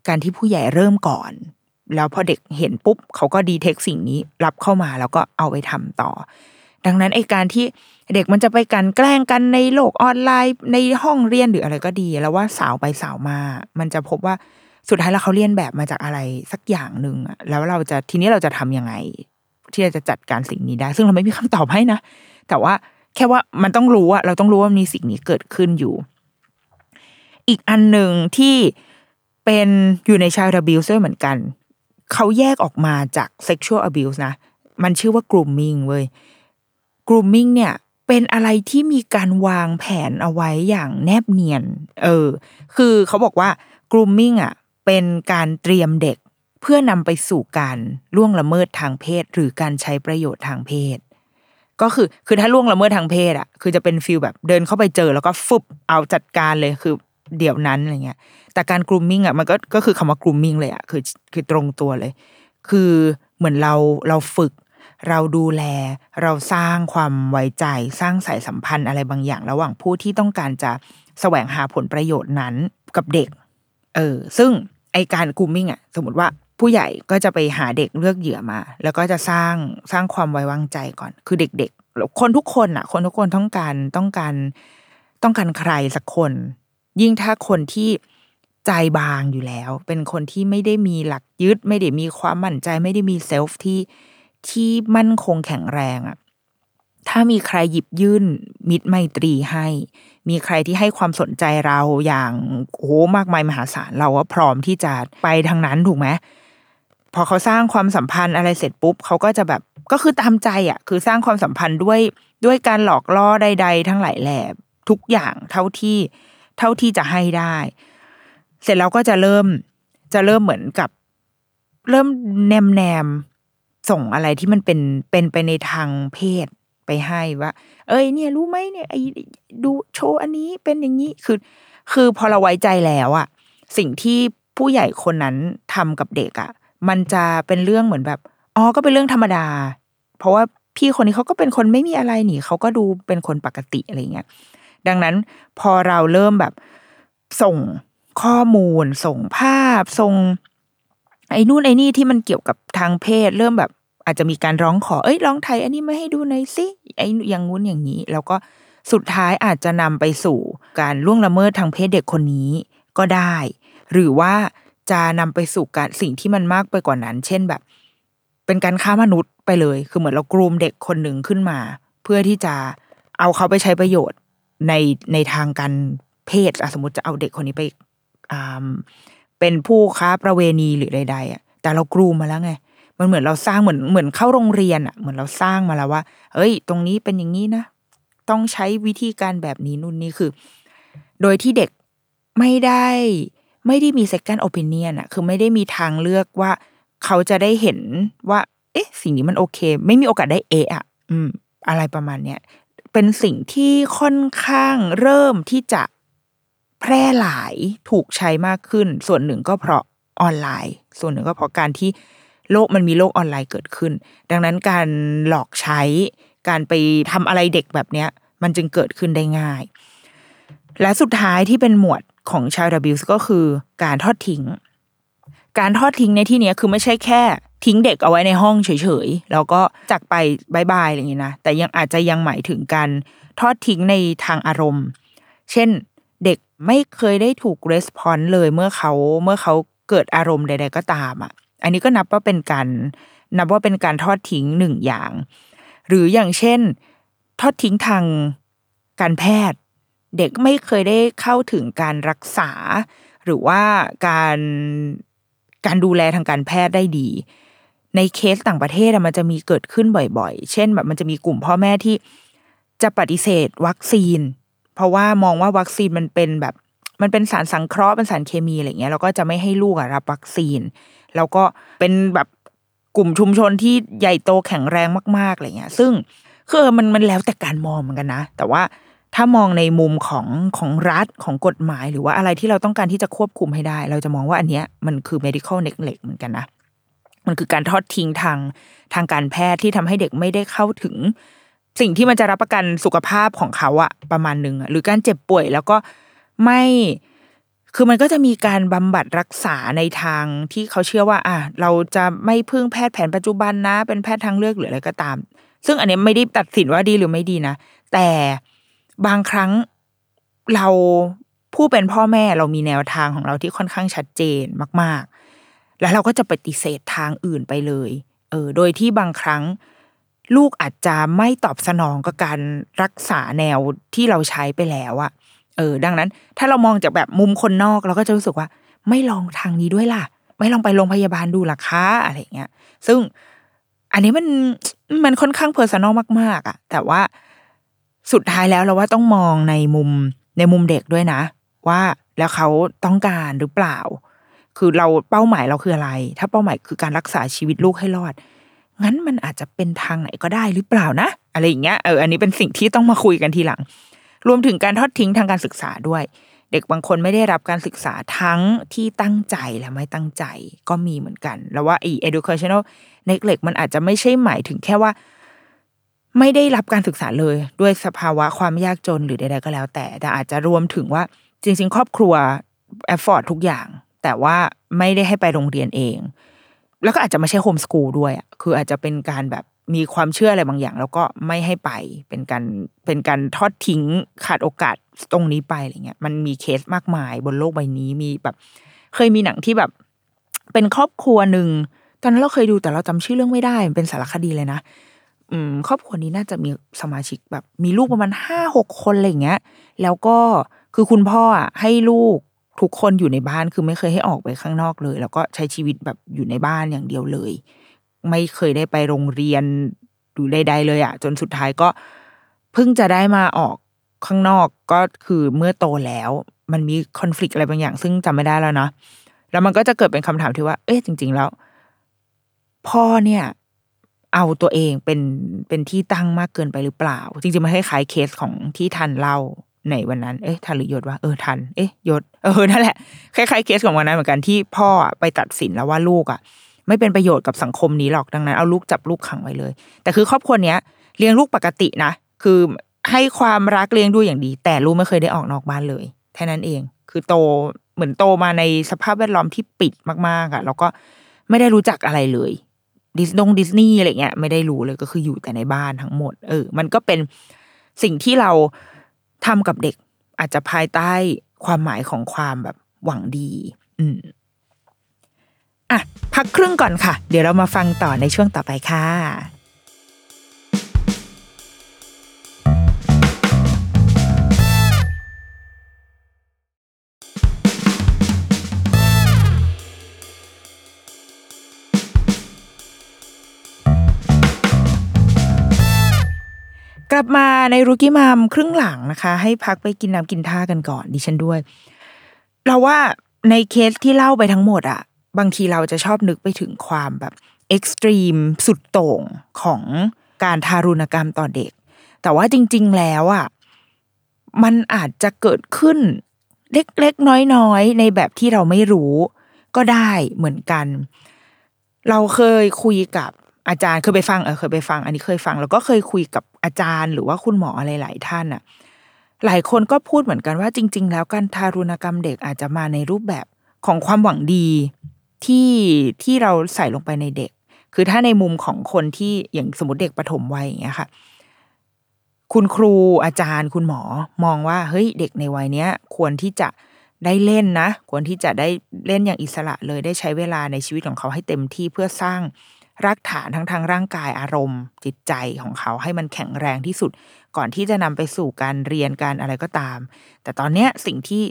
การที่ผู้ใหญ่เริ่มก่อน แล้วพอเด็กเห็นปุ๊บเขาก็ดีเทคสิ่งนี้รับเข้ามาแล้วก็เอาไปทำต่อ ดังนั้นไอการที่เด็กมันจะไปกันแกล้งกันในโลกออนไลน์ในห้องเรียนหรืออะไรก็ดี แล้วว่าสาวไปสาวมา มันจะพบว่าสุดท้ายแล้วเขาเรียนแบบมาจากอะไรสักอย่างหนึ่งแล้วเราจะทีนี้เราจะทํำยังไง ที่เราจะจัดการสิ่งนี้ได้ ซึ่งเราไม่มีคำตอบให้นะแต่ว่าแค่ว่ามันต้องรู้ว่าเราต้องรู้ว่ามีสิ่งนี้เกิดขึ้นอยู่ อีกอันหนึ่งที่เป็นอยู่ในชาย abuse ด้วยเหมือนกัน เขาแยกออกมาจาก sexual abuse นะ มันชื่อว่า grooming เว้ย grooming เนี่ยเป็นอะไรที่มีการวางแผนเอาไว้อย่างแนบเนียน เออ คือเขาบอกว่า grooming อะ เป็นการเตรียมเด็กเพื่อนำไปสู่การล่วงละเมิดทางเพศ หรือการใช้ประโยชน์ทางเพศ ก็คือ คือถ้าล่วงละเมิดทางเพศอะ คือจะเป็น feel แบบเดินเข้าไปเจอแล้วก็ฟุบเอาจัดการเลย คือ เดี๋ยวนั้นอะไรเงี้ย แต่การ grooming อะมันก็ก็คือคำว่า grooming เลยอะคือคือตรงตัวเลย คือเหมือนเราเราฝึก เราดูแล เราสร้างความไว้ใจ สร้างสายสัมพันธ์อะไรบางอย่าง ระหว่างผู้ที่ต้องการจะแสวงหาผลประโยชน์นั้นกับเด็ก เออ ซึ่งไอการกรูมมิ่งอะ สมมติว่าผู้ใหญ่ก็จะไปหาเด็กเลือกเหยื่อมา แล้วก็จะสร้างสร้างความไว้วางใจก่อน คือเด็กๆคนทุกคนอะ คนทุกคนต้องการต้องการต้องการใครสักคน ยิ่งถ้าคนที่ใจบางอยู่แล้ว เป็นคนที่ไม่ได้มีหลักยึด ไม่ได้มีความมั่นใจ ไม่ได้มีเซลฟ์ที่ที่มั่นคงแข็งแรงอะถ้ามีใครหยิบยื่นมิตรไมตรีให้ มีใครที่ให้ความสนใจเราอย่างโอ้มากมายมหาศาลเราว่าพร้อมที่จะไปทางนั้นถูกไหมพอเขาสร้างความสัมพันธ์อะไรเสร็จปุ๊บเขาก็จะแบบก็คือตามใจอะ คือสร้างความสัมพันธ์ด้วยด้วยการหลอกล่อใด ๆ ทั้งหลายแหล่ทุกอย่างเท่าที่ เท่าที่จะให้ได้ เสร็จแล้วก็จะเริ่มจะเริ่มเหมือนกับ เริ่มแนมแนมส่งอะไรที่มันเป็นเป็นไปในทางเพศไปให้ว่า เอ้ยเนี่ย รู้ไหมเนี่ยไอ้ดูโชว์อันนี้เป็นอย่างนี้คือ คือพอเราไว้ใจแล้วอะสิ่งที่ผู้ใหญ่คนนั้นทำกับเด็กอะมันจะเป็นเรื่องเหมือนแบบอ๋อก็เป็นเรื่องธรรมดา เพราะว่าพี่คนนี้เขาก็เป็นคนไม่มีอะไรหนิเขาก็ดูเป็นคนปกติอะไรเงี้ย ดังนั้นพอเราเริ่มแบบส่งข้อมูล ส่งภาพ ส่ง ไอ้นู่นไอ้นี่ที่มันเกี่ยวกับทางเพศ เริ่มแบบอาจจะมีการร้องขอ เอ้ยร้องไทย อันนี้ไม่ให้ดูหน่อยสิไอ้อย่างงู้นอย่างนี้ แล้วก็สุดท้ายอาจจะนำไปสู่การล่วงละเมิดทางเพศเด็กคนนี้ก็ได้ หรือว่าจะนำไปสู่การสิ่งที่มันมากไปกว่านั้น เช่นแบบ เป็นการค้ามนุษย์ไปเลย คือเหมือนเรากรูมเด็กคนหนึ่งขึ้นมา เพื่อที่จะเอาเขาไปใช้ประโยชน์ ในในทางการเพศสมมติจะเอาเด็กคนนี้ไปเป็นผู้ค้าประเวณีหรือใด ๆอะแต่เรากรูมมาแล้วไงมันเหมือนเราสร้างเหมือนเหมือนเข้าโรงเรียนอะเหมือนเราสร้างมาแล้วว่า เอ้ย ตรงนี้เป็นอย่างนี้นะ ต้องใช้วิธีการแบบนี้นู่นนี่คือ โดยที่เด็กไม่ได้ไม่ได้มี second opinion อะ คือไม่ได้มีทางเลือกว่า เขาจะได้เห็นว่า เอ๊ะ สิ่งนี้มันโอเค ไม่มีโอกาสได้เอะอะ อืม อะไรประมาณเนี้ย เป็นสิ่งที่ค่อนข้างเริ่มที่จะแพร่หลายถูกใช้มากขึ้น ส่วนหนึ่งก็เพราะออนไลน์ ส่วนหนึ่งก็เพราะการที่โลกมันมีโลกออนไลน์เกิดขึ้น ดังนั้นการหลอกใช้การไปทำอะไรเด็กแบบเนี้ย มันจึงเกิดขึ้นได้ง่าย และสุดท้ายที่เป็นหมวดของ child abuse ก็คือการทอดทิ้ง การทอดทิ้งในที่นี้คือไม่ใช่แค่ ทิ้งเด็กเอาไว้ในห้องเฉยๆ แล้วก็จากไป bye bye อะไรอย่างนี้นะ แต่ยังอาจจะยังหมายถึงการทอดทิ้งในทางอารมณ์ เช่นเด็กไม่เคยได้ถูก response เลยเมื่อเขาเมื่อเขาเกิดอารมณ์ใด ๆ ก็ตามอะ อันนี้ก็นับว่าเป็นการนับว่าเป็นการทอดทิ้งหนึ่งอย่าง หรืออย่างเช่น ทอดทิ้งทางการแพทย์ เด็กไม่เคยได้เข้าถึงการรักษา หรือว่าการการดูแลทางการแพทย์ได้ดี ในเคสต่างประเทศมันจะมีเกิดขึ้นบ่อย ๆ เช่นแบบมันจะมีกลุ่มพ่อแม่ที่จะปฏิเสธวัคซีน เพราะว่ามองว่าวัคซีนมันเป็นแบบมันเป็นสารสังเคราะห์เป็นสารเคมีอะไรเงี้ยเราก็จะไม่ให้ลูกรับวัคซีน แล้วก็เป็นแบบกลุ่มชุมชนที่ใหญ่โตแข็งแรงมากๆอะไรเงี้ย ซึ่งคือมันมันแล้วแต่การมองเหมือนกันนะ แต่ว่าถ้ามองในมุมของของรัฐของกฎหมาย หรือว่าอะไรที่เราต้องการที่จะควบคุมให้ได้ เราจะมองว่าอันเนี้ยมันคือ medical neglect เหมือนกันนะ มันคือการทอดทิ้งทางทางการแพทย์ที่ทำให้เด็กไม่ได้เข้าถึง สิ่งที่มันจะรับประกันสุขภาพของเขาอะประมาณหนึ่งหรือการเจ็บป่วยแล้วก็ไม่คือมันก็จะมีการบำบัดรักษาในทางที่เขาเชื่อว่า อะเราจะไม่พึ่งแพทย์แผนปัจจุบันนะ เป็นแพทย์ทางเลือกหรืออะไรก็ตาม ซึ่งอันนี้ไม่ได้ตัดสินว่าดีหรือไม่ดีนะ แต่บางครั้งเราผู้เป็นพ่อแม่เรามีแนวทางของเราที่ค่อนข้างชัดเจนมาก ๆ แล้วเราก็จะปฏิเสธทางอื่นไปเลย เออ โดยที่บางครั้ง ลูกอาจจะไม่ตอบสนองกับการรักษาแนวที่เราใช้ไปแล้วอะเออ ดังนั้น ถ้าเรามองจากแบบมุมคนนอกเราก็จะรู้สึกว่า ไม่ลองทางนี้ด้วยล่ะ ไม่ลองไปโรงพยาบาลดูล่ะคะอะไรเงี้ย ซึ่งอันนี้มันมันค่อนข้าง personal มาก ๆอะแต่ว่าสุดท้ายแล้วเราว่าต้องมองในมุมในมุมเด็กด้วยนะ ว่าแล้วเขาต้องการหรือเปล่า คือเราเป้าหมายเราคืออะไร ถ้าเป้าหมายคือการรักษาชีวิตลูกให้รอด งั้นมันอาจจะเป็นทางไหนก็ได้หรือเปล่านะ อะไรอย่างเงี้ย เออ อันนี้เป็นสิ่งที่ต้องมาคุยกันทีหลัง รวมถึงการทอดทิ้งทางการศึกษาด้วย เด็กบางคนไม่ได้รับการศึกษาทั้งที่ตั้งใจและไม่ตั้งใจก็มีเหมือนกัน แล้วว่าไอ้ educational neglect มันอาจจะไม่ใช่หมายถึงแค่ว่า ไม่ได้รับการศึกษาเลยด้วยสภาวะความยากจนหรือใดๆก็แล้ว แต่ แต่อาจจะรวมถึงว่าจริง ๆ ครอบครัวแอฟฟอร์ดทุกอย่าง แต่ว่าไม่ได้ให้ไปโรงเรียนเอง แล้วก็อาจจะไม่ใช่โฮมสกูลด้วยคืออาจจะเป็นการแบบมีความเชื่ออะไรบางอย่าง แล้วก็ไม่ให้ไปเป็นการเป็นการทอดทิ้งขาดโอกาสตรงนี้ไปอะไรเงี้ยมันมีเคสมากมายบนโลกใบนี้มีแบบ เคยมีหนังที่แบบ เป็นครอบครัวหนึ่งตอนนั้นเราเคยดูแต่เราจำชื่อเรื่องไม่ได้มันเป็นสารคดีเลยนะอืม ครอบครัวนี้น่าจะมีสมาชิกแบบ มีลูกประมาณห้าหกคนอะไรเงี้ย แล้วก็คือคุณพ่อให้ลูก ทุกคนอยู่ในบ้านคือไม่เคยให้ออกไปข้างนอกเลย แล้วก็ใช้ชีวิตแบบอยู่ในบ้านอย่างเดียวเลย ไม่เคยได้ไปโรงเรียนหรือใดๆเลยอะ จนสุดท้ายก็เพิ่งจะได้มาออกข้างนอกก็คือเมื่อโตแล้ว มันมีคอน FLICT อะไรบางอย่าง ซึ่งจำไม่ได้แล้วนะแล้วมันก็จะเกิดเป็นคำถามที่ว่า เอ๊ะจริง ๆ แล้ว พ่อเนี่ย เอาตัวเองเป็นเป็นที่ตั้งมากเกินไปหรือเปล่า จริงๆมันคล้ายๆเคสของที่ทันเล่า ในวันนั้น เอ๊ะทันหรือยศว่าเออทัน เอ๊ะยศ เออนั่นแหละ คล้ายๆเคสของวันนั้นเหมือนกันที่พ่อไปตัดสินแล้วว่าลูกอะ ไม่เป็นประโยชน์กับสังคมนี้หรอกดังนั้นเอาลูกจับลูกขังไว้เลย แต่คือครอบครัวเนี้ยเลี้ยงลูกปกตินะ คือให้ความรักเลี้ยงดูอย่างดี แต่ลูกไม่เคยได้ออกนอกบ้านเลยแค่นั้นเอง คือโตเหมือนโตมาในสภาพแวดล้อมที่ปิดมากๆอะแล้วก็ไม่ได้รู้จักอะไรเลยดิสนงดิสนีย์อะไรเงี้ยไม่ได้รู้เลยก็คืออยู่แต่ในบ้านทั้งหมด เออ มันก็เป็นสิ่งที่เรา ทำกับเด็กอาจจะภายใต้ความหมายของความแบบหวังดี อืมอะ พักครึ่งก่อนค่ะ เดี๋ยวเรามาฟังต่อในช่วงต่อไปค่ะ กลับมาใน Rookie Mom ครึ่งหลังนะคะ ให้พักไปกินน้ำกินท่ากันก่อนดิฉันด้วย เราว่าในเคสที่เล่าไปทั้งหมดอะบางทีเราจะชอบนึกไปถึงความแบบ extreme สุดโต่งของการทารุณกรรมต่อเด็ก แต่ว่าจริง ๆ แล้วอะมันอาจจะเกิดขึ้นเล็ก ๆ น้อย ๆ ในแบบที่เราไม่รู้ก็ได้เหมือนกัน เราเคยคุยกับ อาจารย์เคยไปฟังเออเคยไปฟัง อันนี้เคยฟัง แล้วก็เคยคุยกับอาจารย์ หรือว่าคุณหมออะไรหลายท่านอะหลายคนก็พูดเหมือนกันว่าจริง ๆ แล้วการทารุณกรรมเด็กอาจจะมาในรูปแบบของความหวังดีที่ที่เราใส่ลงไปในเด็ก คือถ้าในมุมของคนที่อย่างสมมติเด็กปฐมวัยอย่างเงี้ยค่ะ คุณครูอาจารย์คุณหมอมองว่าเฮ้ยเด็กในวัยเนี้ย ควรที่จะได้เล่นนะ ควรที่จะได้เล่นอย่างอิสระเลยได้ใช้เวลาในชีวิตของเขาให้เต็มที่เพื่อสร้าง รากฐานทั้งทางร่างกายอารมณ์ จิตใจของเขาให้มันแข็งแรงที่สุด ก่อนที่จะนำไปสู่การเรียนการอะไรก็ตาม แต่ตอนเนี้ยสิ่งที่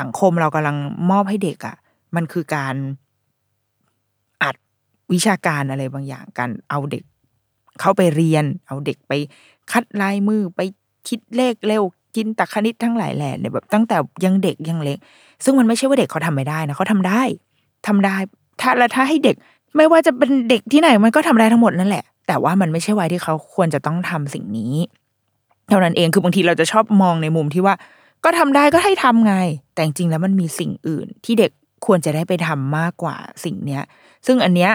สังคมเรากำลังมอบให้เด็กอะ่ะ มันคือการอัดวิชาการอะไรบางอย่างการเอาเด็ก เข้าไปเรียน เอาเด็กไปคัดลายมือไปคิดเลขเร็วจินตคณิตทั้งหลายแหล่เนี่ยแบบตั้งแต่ยังเด็กยังเล็ก ซึ่งมันไม่ใช่ว่าเด็กเขาทำไม่ได้นะเขาทำได้ทำได้ ถ้าแล้วถ้าให้เด็ก ไม่ว่าจะเป็นเด็กที่ไหนมันก็ทำได้ทั้งหมดนั่นแหละ แต่ว่ามันไม่ใช่วัยที่เขาควรจะต้องทำสิ่งนี้ เท่านั้นเองคือบางทีเราจะชอบมองในมุมที่ว่า ก็ทำได้ก็ให้ทำไง แต่จริงแล้วมันมีสิ่งอื่น ที่เด็กควรจะได้ไปทำมากกว่าสิ่งเนี้ย ซึ่งอันเนี้ย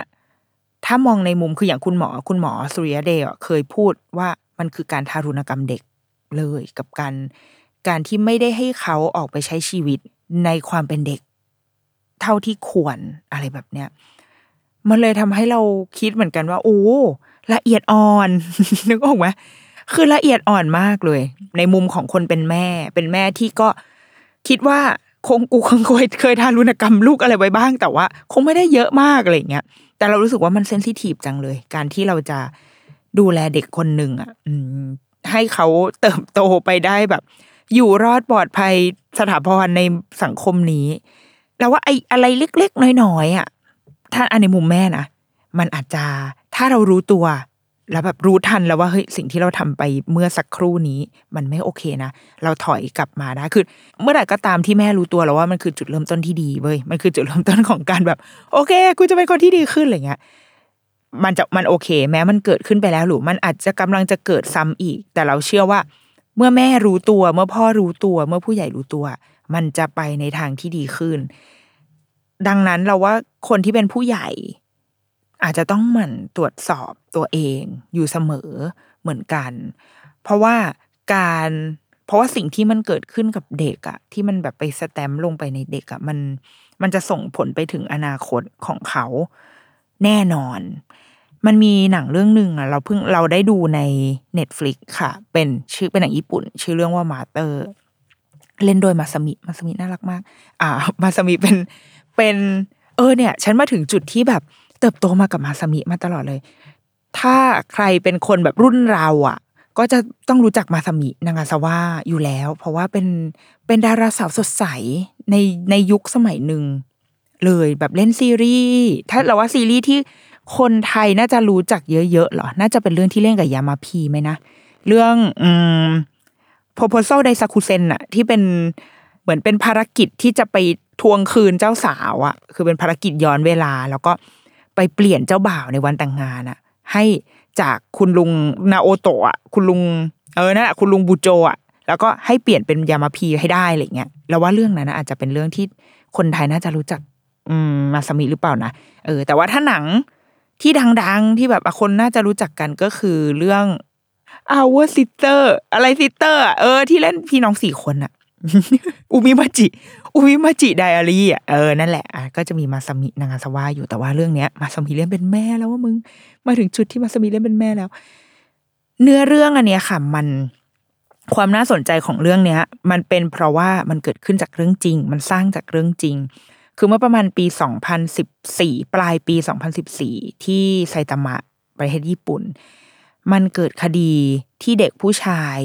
ถ้ามองในมุมคืออย่างคุณหมอคุณหมอสุริยเดชเคยพูดว่ามันคือการทารุณกรรมเด็กเลยกับการการที่ไม่ได้ให้เขาออกไปใช้ชีวิตในความเป็นเด็ก เท่าที่ควรอะไรแบบเนี้ย มันเลยทำให้เราคิดเหมือนกันว่า โอ้ละเอียดอ่อนนึกออกไหมคือละเอียดอ่อนมากเลย ในมุมของคนเป็นแม่ เป็นแม่ที่ก็คิดว่าคงกูคงเคยเคยทารุณกรรมลูกอะไรไว้บ้าง แต่ว่า คงไม่ได้เยอะมากอะไรเงี้ย แต่เรารู้สึกว่ามันเซนซิทีฟจังเลย การที่เราจะดูแลเด็กคนหนึ่งอะให้เขาเติบโตไปได้แบบ อยู่รอดปลอดภัยสถาพรในสังคมนี้ แล้วว่าไอ้อะไรเล็กๆน้อยๆอะ ถ้าอันในมุมแม่นะมันอาจจะถ้าเรารู้ตัว แล้วแบบรู้ทันแล้วว่าเฮ้ยสิ่งที่เราทำไปเมื่อสักครู่นี้ มันไม่โอเคนะเราถอยกลับมาได้คือ เมื่อไหร่ก็ตามที่แม่รู้ตัวแล้วว่ามันคือจุดเริ่มต้นที่ดีเว้ยมันคือจุดเริ่มต้นของการแบบ โอเคกูจะเป็นคนที่ดีขึ้นอะไรเงี้ยมันจะมันโอเค แม้มันเกิดขึ้นไปแล้วหรือมันอาจจะกำลังจะเกิดซ้ำอีก แต่เราเชื่อว่า เมื่อแม่รู้ตัว เมื่อพ่อรู้ตัว เมื่อผู้ใหญ่รู้ตัว มันจะไปในทางที่ดีขึ้น ดังนั้นเราว่าคนที่เป็นผู้ใหญ่ อาจจะต้องหมั่นตรวจสอบตัวเองอยู่เสมอเหมือนกัน เพราะว่าการเพราะว่าสิ่งที่มันเกิดขึ้นกับเด็กอะที่มันแบบไปสแตมลงไปในเด็กอะมันมันจะส่งผลไปถึงอนาคตของเขาแน่นอน มันมีหนังเรื่องหนึ่งอะเราเพิ่งเราได้ดูใน Netflix ค่ะ เป็นชื่อเป็นหนังญี่ปุ่น ชื่อเรื่องว่า Mother เล่นโดยมาซามิมาซามิน่ารักมาก อ่า มาซามิเป็น เป็นเออเนี่ย ฉันมาถึงจุดที่แบบ เติบโตมากับมาซามิมาตลอดเลย ถ้าใครเป็นคนแบบรุ่นเราอะ ก็จะต้องรู้จักมาซามินางาซาวะอยู่แล้ว เพราะว่าเป็นเป็นดาราสาวสดใสในในยุคสมัยหนึ่งเลยแบบเล่นซีรีส์ถ้าเราว่าซีรีส์ที่คนไทยน่าจะรู้จักเยอะๆหรอ น่าจะเป็นเรื่องที่เล่นกับยามาพีไหมนะ เรื่องอืม proposal ไดซาคุเซนอะที่เป็นเหมือนเป็นภารกิจที่จะไป ทวงคืนเจ้าสาวอะคือเป็นภารกิจย้อนเวลา แล้วก็ไปเปลี่ยนเจ้าบ่าวในวันแต่งงานอะให้จากคุณลุงนาโอโตะคุณลุงเออนั่นแหละคุณลุงบูโจอะแล้วก็ให้เปลี่ยนเป็นยามาพีให้ได้อะไรเงี้ยเราว่าเรื่องนั้นนะอาจจะเป็นเรื่องที่คนไทยน่าจะรู้จัก อืมมาสมิหรือเปล่านะเออ แต่ว่าถ้าหนังที่ดังๆที่แบบคนน่าจะรู้จักกันก็คือเรื่อง our sister อะไร sister เออ ที่เล่นพี่น้องสี่คนอะ อุมิมาจิอุมิมาจิไดอารี่อะเออนั่นแหละอะก็จะมีมาสมินางาสวะอยู่แต่ว่าเรื่องเนี้ย มาสมิเล่นเป็นแม่แล้วว่ามึง มาถึงจุดที่มาสมิเล่นเป็นแม่แล้ว เนื้อเรื่องอันเนี้ยค่ะ มันความน่าสนใจของเรื่องเนี้ย มันเป็นเพราะว่ามันเกิดขึ้นจากเรื่องจริง มันสร้างจากเรื่องจริง คือเมื่อประมาณปี 2014 ปลายปี 2014 ที่ไซตามะประเทศญี่ปุ่น มันเกิดคดีที่เด็กผู้ชาย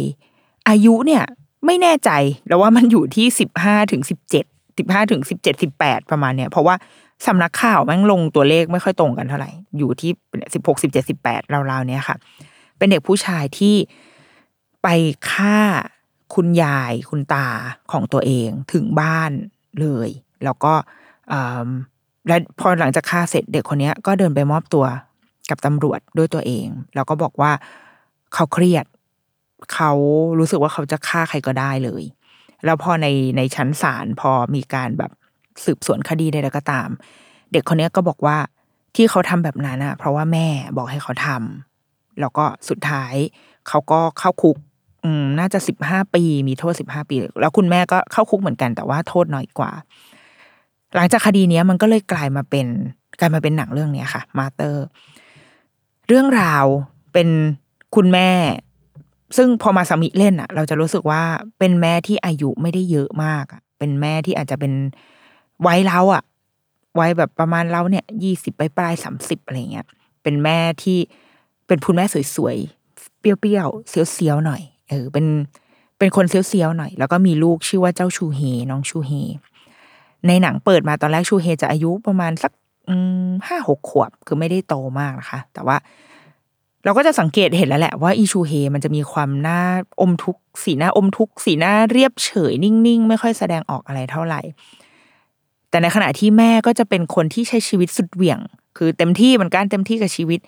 อายุเนี่ย ไม่แน่ใจแล้วว่ามันอยู่ที่สิบห้าถึงสิบเจ็ดสิบห้าถึงสิบเจ็ดสิบแปดประมาณเนี้ยเพราะว่าสำนักข่าวแม่งลงตัวเลขไม่ค่อยตรงกันเท่าไหร่ อยู่ที่สิบหกสิบเจ็ดสิบแปดราวๆเนี้ยค่ะ เป็นเด็กผู้ชายที่ไปฆ่าคุณยายคุณตาของตัวเองถึงบ้านเลย แล้วก็อืมและพอหลังจากฆ่าเสร็จเด็กคนนี้ก็เดินไปมอบตัวกับตำรวจด้วยตัวเอง แล้วก็บอกว่าเขาเครียด เขารู้สึกว่าเขาจะฆ่าใครก็ได้เลย แล้วพอในในชั้นศาลพอมีการแบบสืบสวนคดีใดๆก็ตาม เด็กคนนี้ก็บอกว่าที่เขาทำแบบนั้นอะเพราะว่าแม่บอกให้เขาทำแล้วก็สุดท้ายเขาก็เข้าคุกอืมน่าจะสิบห้าปีมีโทษสิบห้าปี แล้วคุณแม่ก็เข้าคุกเหมือนกันแต่ว่าโทษน้อยกว่า หลังจากคดีเนี้ยมันก็เลยกลายมาเป็นกลายมาเป็นหนังเรื่องเนี้ยค่ะ มาเตอร์ เรื่องราวเป็นคุณแม่ ซึ่งพอมาสามิเล่นอะเราจะรู้สึกว่าเป็นแม่ที่อายุไม่ได้เยอะมากอะเป็นแม่ที่อาจจะเป็นวัยเราอะวัยแบบประมาณเราเนี่ยยี่สิบปลายสามสิบอะไรเงี้ยเป็นแม่ที่เป็นคุณแม่สวยๆเปรี้ยวๆเสียวๆหน่อย เออ เป็นเป็นคนเสียวๆหน่อย แล้วก็มีลูกชื่อว่าเจ้าชูเฮน้องชูเฮในหนังเปิดมาตอนแรกชูเฮจะอายุประมาณสักห้าหกขวบ คือไม่ได้โตมากนะคะ แต่ว่า เราก็จะสังเกตเห็นแล้วแหละว่าอีชูเฮมันจะมีความหน้าอมทุกสีหน้าอมทุกสีหน้าเรียบเฉยนิ่งๆ ไม่ค่อยแสดงออกอะไรเท่าไหร่ แต่ในขณะที่แม่ก็จะเป็นคนที่ใช้ชีวิตสุดเหวี่ยง คือเต็มที่เหมือนกันเต็มที่กับชีวิต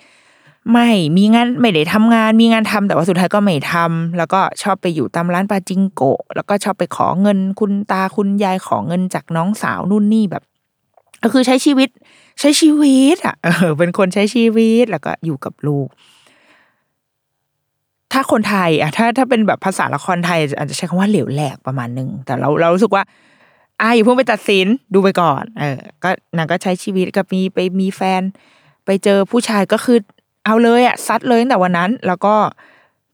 ไม่มีงานไม่ได้ทำงาน มีงานทำแต่ว่าสุดท้ายก็ไม่ทำแล้วก็ชอบไปอยู่ตามร้านปาจิงโกะแล้วก็ชอบไปขอเงินคุณตาคุณยายขอเงินจากน้องสาวนู่นนี่แบบก็คือใช้ชีวิตใช้ชีวิตอะเออเป็นคนใช้ชีวิตแล้วก็อยู่กับลูก ถ้าคนไทยอะถ้าถ้าเป็นแบบภาษาละครไทยอาจจะใช้คำว่าเหลวแหลกประมาณหนึ่งแต่เราเรารู้สึกว่าอ่าอย่าเพิ่งไปตัดสินดูไปก่อน เออ ก็นางก็ใช้ชีวิตกับมีไปมีแฟน ไปเจอผู้ชายก็คือ เอาเลยอะซัดเลยตั้งแต่วันนั้น แล้วก็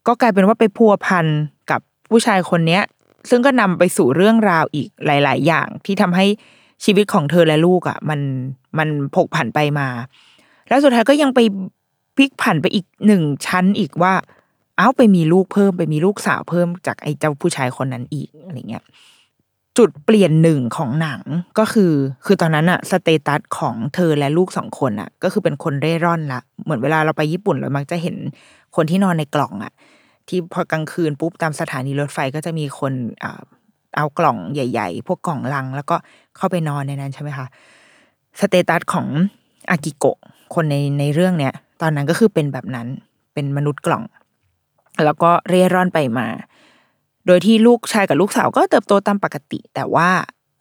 ก็กลายเป็นว่าไปพัวพันกับผู้ชายคนเนี้ย ซึ่งก็นำไปสู่เรื่องราวอีกหลาย ๆ อย่างที่ทำให้ชีวิตของเธอและลูกอะ มันมันผกผันไปมา แล้วสุดท้ายก็ยังไปพลิกผันไปอีกหนึ่งชั้นอีกว่า เอ้าไปมีลูกเพิ่มไปมีลูกสาวเพิ่มจากไอ้เจ้าผู้ชายคนนั้นอีกอะไรเงี้ยจุดเปลี่ยนหนึ่งของหนังก็คือ คือตอนนั้นอะสเตตัสของเธอและลูกสองคนอะก็คือเป็นคนเร่ร่อนละเหมือนเวลาเราไปญี่ปุ่นเรามักจะเห็นคนที่นอนในกล่องอะที่พอกลางคืนปุ๊บตามสถานีรถไฟก็จะมีคนเอากล่องใหญ่ ๆ พวกกล่องลัง แล้วก็เข้าไปนอนในนั้นใช่ไหมคะสเตตัสของอากิโกะคนในในเรื่องเนี้ย ตอนนั้นก็คือเป็นแบบนั้นเป็นมนุษย์กล่อง แล้วก็เร่ร่อนไปมา โดยที่ลูกชายกับลูกสาวก็เติบโตตามปกติ แต่ว่า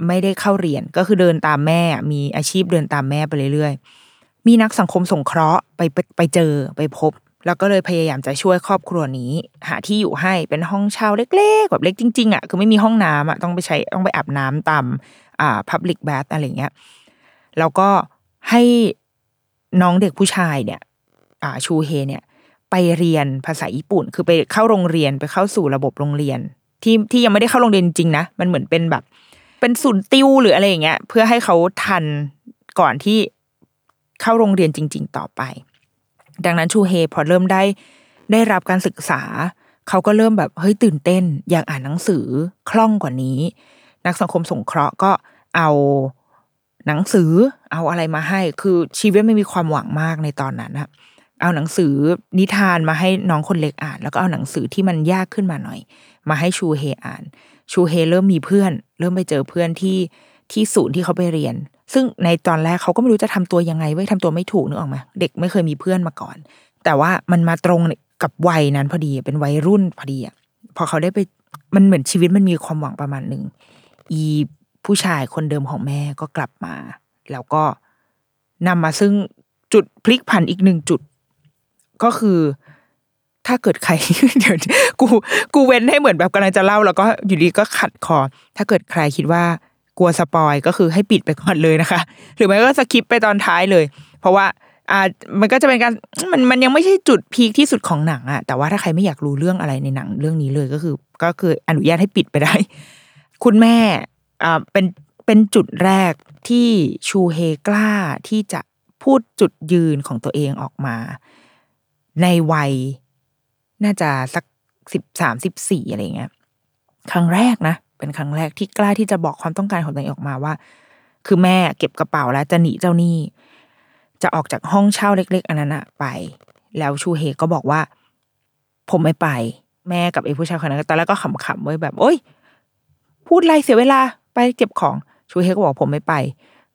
ไม่ได้เข้าเรียนก็คือเดินตามแม่ มีอาชีพเดินตามแม่ไปเรื่อยๆ มีนักสังคมสงเคราะห์ไปไปเจอไปพบ แล้วก็เลยพยายามจะช่วยครอบครัวนี้ หาที่อยู่ให้เป็นห้องเช่าเล็กๆแบบเล็กจริงๆอะคือไม่มีห้องน้ำอะต้องไปใช้ต้องไปอาบน้ำตามอ่า public bath อะไรเงี้ยแล้วก็ให้น้องเด็กผู้ชายเนี่ย อ่าชูเฮเนี่ย ไปเรียนภาษาญี่ปุ่น คือไปเข้าโรงเรียนไปเข้าสู่ระบบโรงเรียน ที่ที่ยังไม่ได้เข้าโรงเรียนจริงนะมันเหมือนเป็นแบบ เป็นศูนย์ติวหรืออะไรอย่างเงี้ย เพื่อให้เขาทันก่อนที่เข้าโรงเรียนจริง ๆ ต่อไป ดังนั้นชูเฮพอเริ่มได้ได้รับการศึกษา เขาก็เริ่มแบบเฮ้ยตื่นเต้น อยากอ่านหนังสือคล่องกว่านี้ นักสังคมสงเคราะห์ก็เอาหนังสือเอาอะไรมาให้ คือชีวิตไม่มีความหวังมากในตอนนั้นอะ เอาหนังสือนิทานมาให้น้องคนเล็กอ่าน แล้วก็เอาหนังสือที่มันยากขึ้นมาหน่อย มาให้ชูเฮอ่าน ชูเฮเริ่มมีเพื่อน เริ่มไปเจอเพื่อนที่ที่ศูนย์ที่เขาไปเรียน ซึ่งในตอนแรกเขาก็ไม่รู้จะทำตัวยังไงไว้ยทำตัวไม่ถูกนึกออกไหมเด็กไม่เคยมีเพื่อนมาก่อน แต่ว่ามันมาตรงกับวัยนั้นพอดีเป็นวัยรุ่นพอดีอะพอเขาได้ไปมันเหมือนชีวิตมันมีความหวังประมาณหนึ่งอีผู้ชายคนเดิมของแม่ก็กลับมา แล้วก็นำมาซึ่งจุดพลิกผันอีกหนึ่งจุด ก็คือถ้าเกิดใครเดี๋ยวกูกูเว้นให้เหมือนแบบกำลังจะเล่า แล้วก็อยู่ดีก็ขัดคอ ถ้าเกิดใครคิดว่ากลัวสปอยก็คือให้ปิดไปก่อนเลยนะคะ หรือไม่ก็สคิปไปตอนท้ายเลย เพราะว่าอ่ามันก็จะเป็นการมันมันยังไม่ใช่จุดพีคที่สุดของหนังอะแต่ว่าถ้าใครไม่อยากรู้เรื่องอะไรในหนังเรื่องนี้เลยก็คือ ก็คืออนุญาตให้ปิดไปได้ คุณแม่อ่าเป็นเป็นจุดแรกที่ชูเฮกล้าที่จะพูดจุดยืนของตัวเองออกมา ในวัย น่าจะสักสิบสามสิบสี่อะไรเงี้ยครั้งแรกนะ เป็นครั้งแรกที่กล้าที่จะบอกความต้องการของตัวเองออกมาว่า คือแม่เก็บกระเป๋าแล้วจะหนีเจ้าหนี้ จะออกจากห้องเช่าเล็ก ๆอันนั้นอะไป แล้วชูเฮก็บอกว่า ผมไม่ไป แม่กับไอ้ผู้ชายคนนั้นตอนแรกก็ขำๆไว้แบบ โอ๊ย พูดไรเสียเวลาไปเก็บของชูเฮก็บอกผมไม่ไป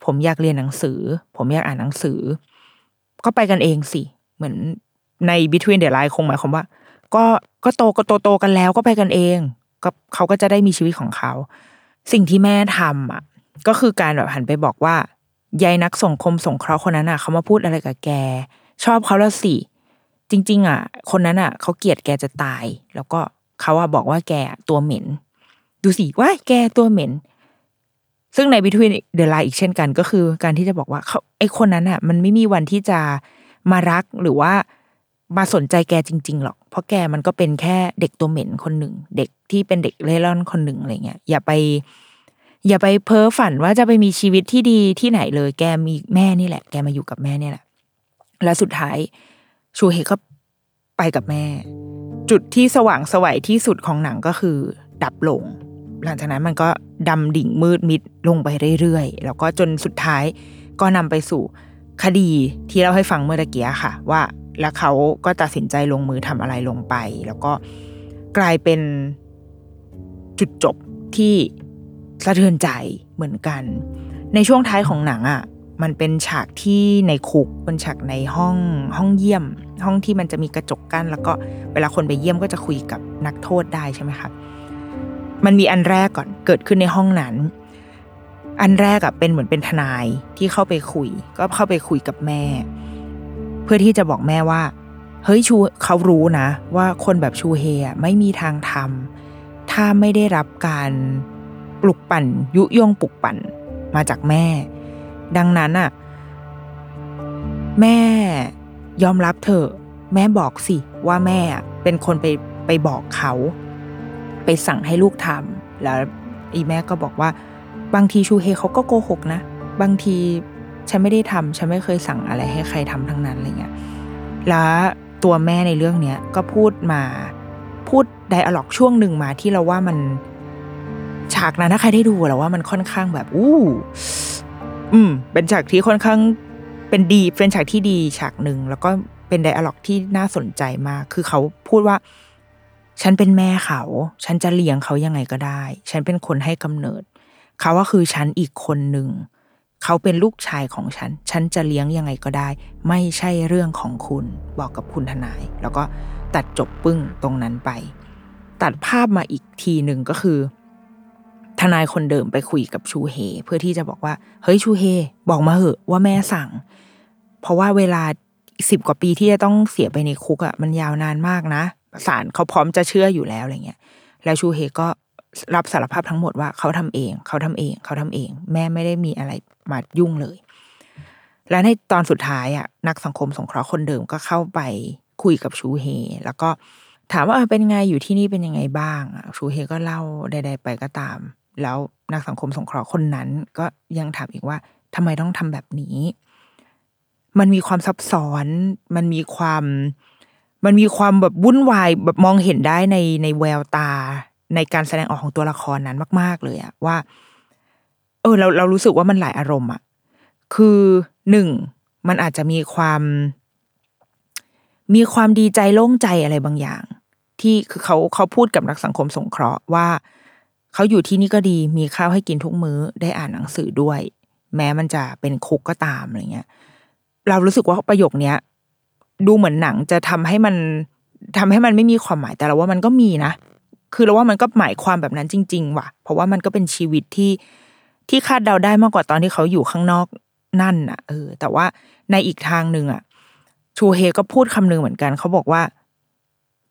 ผมอยากเรียนหนังสือ ผมอยากอ่านหนังสือ ก็ไปกันเองสิ เหมือน ใน Between the Line คงหมายความว่า ก็ก็โตก็โตโตกันแล้วก็ไปกันเองก็เขาก็จะได้มีชีวิตของเขา สิ่งที่แม่ทำอะ ก็คือการแบบหันไปบอกว่ายายนักส่งคมส่งเคราะห์คนนั้นอะเขามาพูดอะไรกับแก ชอบเขาแล้วสิจริง ๆ อะ คนนั้นอะเขาเกลียดแกจะตาย แล้วก็เขาอะบอกว่าแกตัวเหม็น ดูสิว่าแกตัวเหม็น ซึ่งใน Between the Line อีกเช่นกัน ก็คือการที่จะบอกว่าเขาไอคนนั้นอะ มันไม่มีวันที่จะมารักหรือว่า มาสนใจแกจริง ๆ หรอก เพราะแกมันก็เป็นแค่เด็กตัวเหม็นคนหนึ่ง เด็กที่เป็นเด็กเล่ร่อนคนหนึ่งอะไรเงี้ย อย่าไป อย่าไปเพ้อฝันว่าจะไปมีชีวิตที่ดีที่ไหนเลย แกมีแม่นี่แหละ แกมาอยู่กับแม่นี่แหละ และสุดท้ายชูเฮก็ไปกับแม่ จุดที่สว่างสวัยที่สุดของหนังก็คือ ดับลง หลังจากนั้นมันก็ดำดิ่งมืดมิดลงไปเรื่อยๆ แล้วก็จนสุดท้ายก็นำไปสู่คดีที่เราให้ฟังเมื่อตะเกี้ค่ะ ว่า แล้วเขาก็ตัดสินใจลงมือทำอะไรลงไป แล้วก็กลายเป็นจุดจบที่สะเทือนใจเหมือนกัน ในช่วงท้ายของหนังอะ่ะมันเป็นฉากที่ในคุกเป็นฉากในห้องห้องเยี่ยม ห้องที่มันจะมีกระจกกั้น แล้วก็เวลาคนไปเยี่ยมก็จะคุยกับนักโทษได้ใช่ไหมคะมันมีอันแรกก่อนเกิดขึ้นในห้องนั้น อันแรกอะเป็นเหมือนเป็นทนายที่เข้าไปคุย ก็เข้าไปคุยกับแม่ เพื่อที่จะบอกแม่ว่า เฮ้ยชูเขารู้นะ ว่าคนแบบชูเฮไม่มีทางทำถ้าไม่ได้รับการปลุกปั่น ยุยงปลุกปั่นมาจากแม่ ดังนั้นอะแม่ยอมรับเถอะแม่บอกสิว่าแม่เป็นคนไปไปบอกเขา ไปสั่งให้ลูกทำแล้วอีแม่ก็บอกว่า บางทีชูเฮเขาก็โกหกนะ บางที ฉันไม่ได้ทำฉันไม่เคยสั่งอะไรให้ใครทำทั้งนั้นอะไรเงี้ยแล้วตัวแม่ในเรื่องเนี้ยก็พูดมาพูดไดอะล็อกช่วงหนึ่งมาที่เราว่ามันฉากนั้นถ้าใครได้ดูเราว่ามันค่อนข้างแบบอู้อืม เป็นฉากที่ค่อนข้างเป็นดีเป็นฉากที่ดีฉากหนึ่งแล้วก็เป็นไดอะล็อกที่น่าสนใจมาก คือเขาพูดว่า ฉันเป็นแม่เขา ฉันจะเลี้ยงเขายังไงก็ได้ ฉันเป็นคนให้กำเนิด เขาก็คือฉันอีกคนหนึ่ง เขาเป็นลูกชายของฉัน ฉันจะเลี้ยงยังไงก็ได้ ไม่ใช่เรื่องของคุณบอกกับคุณทนาย แล้วก็ตัดจบปึ้งตรงนั้นไป ตัดภาพมาอีกทีหนึ่งก็คือ ทนายคนเดิมไปคุยกับชูเฮ เพื่อที่จะบอกว่า เฮ้ยชูเฮ บอกมาเหอะว่าแม่สั่ง เพราะว่าเวลาสิบกว่าปีที่จะต้องเสียไปในคุกอะ่ะมันยาวนานมากนะศาลเขาพร้อมจะเชื่ออยู่แล้วอะไรเงี้ยแล้วชูเฮก็รับสารภาพทั้งหมดว่าเขาทำเอง เขาทำเอง เขาทำเอง แม่ไม่ได้มีอะไร มายุ่งเลย และในตอนสุดท้ายอะนักสังคมสงเคราะห์คนเดิมก็เข้าไปคุยกับชูเฮ แล้วก็ถามว่าเป็นไงอยู่ที่นี่เป็นยังไงบ้าง ชูเฮก็เล่าใด ๆ ไปก็ตาม แล้วนักสังคมสงเคราะห์คนนั้น ก็ยังถามอีกว่าทำไมต้องทำแบบนี้ มันมีความซับซ้อน มันมีความ มันมีความแบบวุ่นวายแบบมองเห็นได้ในในแววตา ในการแสดงออกของตัวละครนั้นมาก ๆ เลยอะว่า เออเราเรารู้สึกว่ามันหลายอารมณ์อะคือหนึ่งมันอาจจะมีความ มีความดีใจโล่งใจอะไรบางอย่าง ที่คือเขาเขาพูดกับนักสังคมสงเคราะห์ว่า เขาอยู่ที่นี่ก็ดีมีข้าวให้กินทุกมื้อได้อ่านหนังสือด้วย แม้มันจะเป็นคุกก็ตามอะไรเงี้ยเรารู้สึกว่าประโยคเนี้ยดูเหมือนหนังจะทำให้มันทำให้มันไม่มีความหมายแต่เราว่ามันก็มีนะ คือเราว่ามันก็หมายความแบบนั้นจริง ๆ ว่ะ เพราะว่ามันก็เป็นชีวิตที่ ที่คาดเดาได้มากกว่าตอนที่เขาอยู่ข้างนอกนั่นอะ เออ แต่ว่าในอีกทางหนึ่งอะ ชูเฮก็พูดคำหนึ่งเหมือนกัน เขาบอกว่า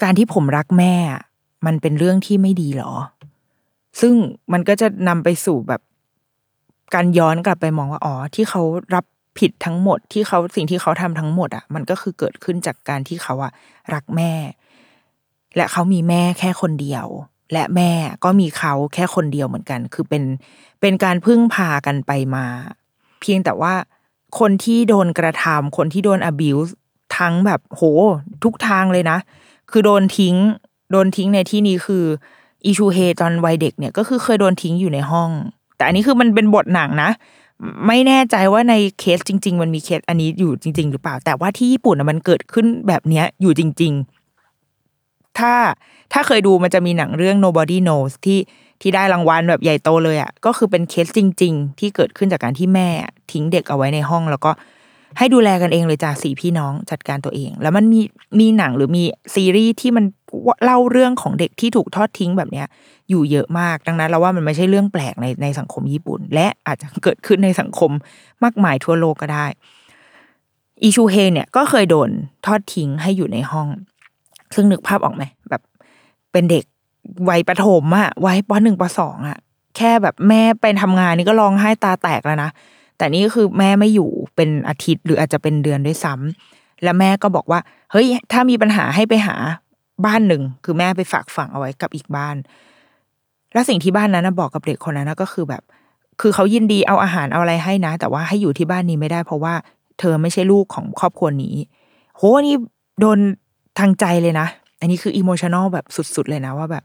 การที่ผมรักแม่ มันเป็นเรื่องที่ไม่ดีหรอ ซึ่งมันก็จะนำไปสู่แบบการย้อนกลับไปมองว่าอ๋อที่เขารับผิดทั้งหมดที่เขาสิ่งที่เขาทำทั้งหมดอะ มันก็คือเกิดขึ้นจากการที่เขาอะรักแม่ และเขามีแม่แค่คนเดียว และแม่ก็มีเขาแค่คนเดียวเหมือนกัน คือเป็นเป็นการพึ่งพากันไปมา เพียงแต่ว่าคนที่โดนกระทำคนที่โดน abuse ทั้งแบบโห ทุกทางเลยนะ คือโดนทิ้ง โดนทิ้งในที่นี้คืออีชูเฮตอนวัยเด็กเนี่ยก็คือเคยโดนทิ้งอยู่ในห้อง แต่อันนี้คือมันเป็นบทหนังนะ ไม่แน่ใจว่าในเคสจริง ๆ มันมีเคสอันนี้อยู่จริง ๆ หรือเปล่า แต่ว่าที่ญี่ปุ่นมันเกิดขึ้นแบบเนี้ยอยู่จริง ๆ ถ้าถ้าเคยดูมันจะมีหนังเรื่อง nobody knows ที่ที่ได้รางวัลแบบใหญ่โตเลยอะ่ะก็คือเป็นเคสจริง ๆ ที่เกิดขึ้นจากการที่แม่ทิ้งเด็กเอาไว้ในห้อง แล้วก็ให้ดูแลกันเองเลยจ้าสี่พี่น้องจัดการตัวเอง แล้วมันมีมีหนังหรือมีซีรีส์ที่มันเล่าเรื่องของเด็กที่ถูกทอดทิ้งแบบเนี้ย อยู่เยอะมากดังนั้นเราว่ามันไม่ใช่เรื่องแปลกในในสังคมญี่ปุ่น และอาจจะเกิดขึ้นในสังคมมากมายทั่วโลกก็ได้อีชูเฮเนี่ยก็เคยโดนทอดทิ้งให้อยู่ในห้อง ซึ่งนึกภาพออกไหมแบบเป็นเด็กวัยประถมอะวัยปหนึ่งปสองอะแค่แบบแม่ไปทำงานนี่ก็ร้องไห้ตาแตกแล้วนะแต่นี่ก็คือแม่ไม่อยู่เป็นอาทิตย์หรืออาจจะเป็นเดือนด้วยซ้ำแล้วแม่ก็บอกว่า เฮ้ย ถ้ามีปัญหาให้ไปหาบ้านหนึ่ง คือแม่ไปฝากฝังเอาไว้กับอีกบ้าน แล้วสิ่งที่บ้านนั้นบอกกับเด็กคนนั้นก็คือแบบ คือเขายินดีเอาอาหารเอาอะไรให้นะ แต่ว่าให้อยู่ที่บ้านนี้ไม่ได้ เพราะว่า เธอไม่ใช่ลูกของครอบครัวนี้ โหนี่โดน ทางใจเลยนะ อันนี้คืออิโมชันอลแบบสุด ๆ เลยนะว่าแบบ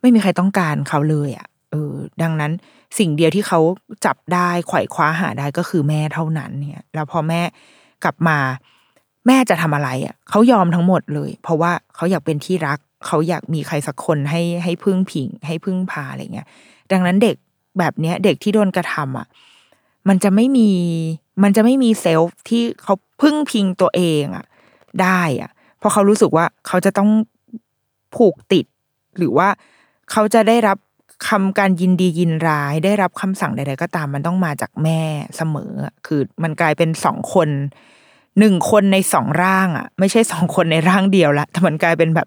ไม่มีใครต้องการเขาเลยอะ่ะเออ ดังนั้นสิ่งเดียวที่เขาจับได้ไขว่คว้าหาได้ก็คือแม่เท่านั้นเนี่ย แล้วพอแม่กลับมา แม่จะทำอะไรอะเขายอมทั้งหมดเลย เพราะว่าเขาอยากเป็นที่รัก เขาอยากมีใครสักคนให้ให้พึ่งพิง ให้พึ่งพาอะไรเงี้ย ดังนั้นเด็กแบบเนี้ย เด็กที่โดนกระทำอะ มันจะไม่มี มันจะไม่มีเซลฟ์ที่เขาพึ่งพิงตัวเองอะ ได้อะ เพราะเขารู้สึกว่าเขาจะต้องผูกติด หรือว่าเขาจะได้รับคำการยินดียินร้าย ได้รับคำสั่งใดๆก็ตามมันต้องมาจากแม่เสมอ คือมันกลายเป็นสองคนหนึ่งคนในสองร่างอะ ไม่ใช่สองคนในร่างเดียวละแต่มันกลายเป็นแบบ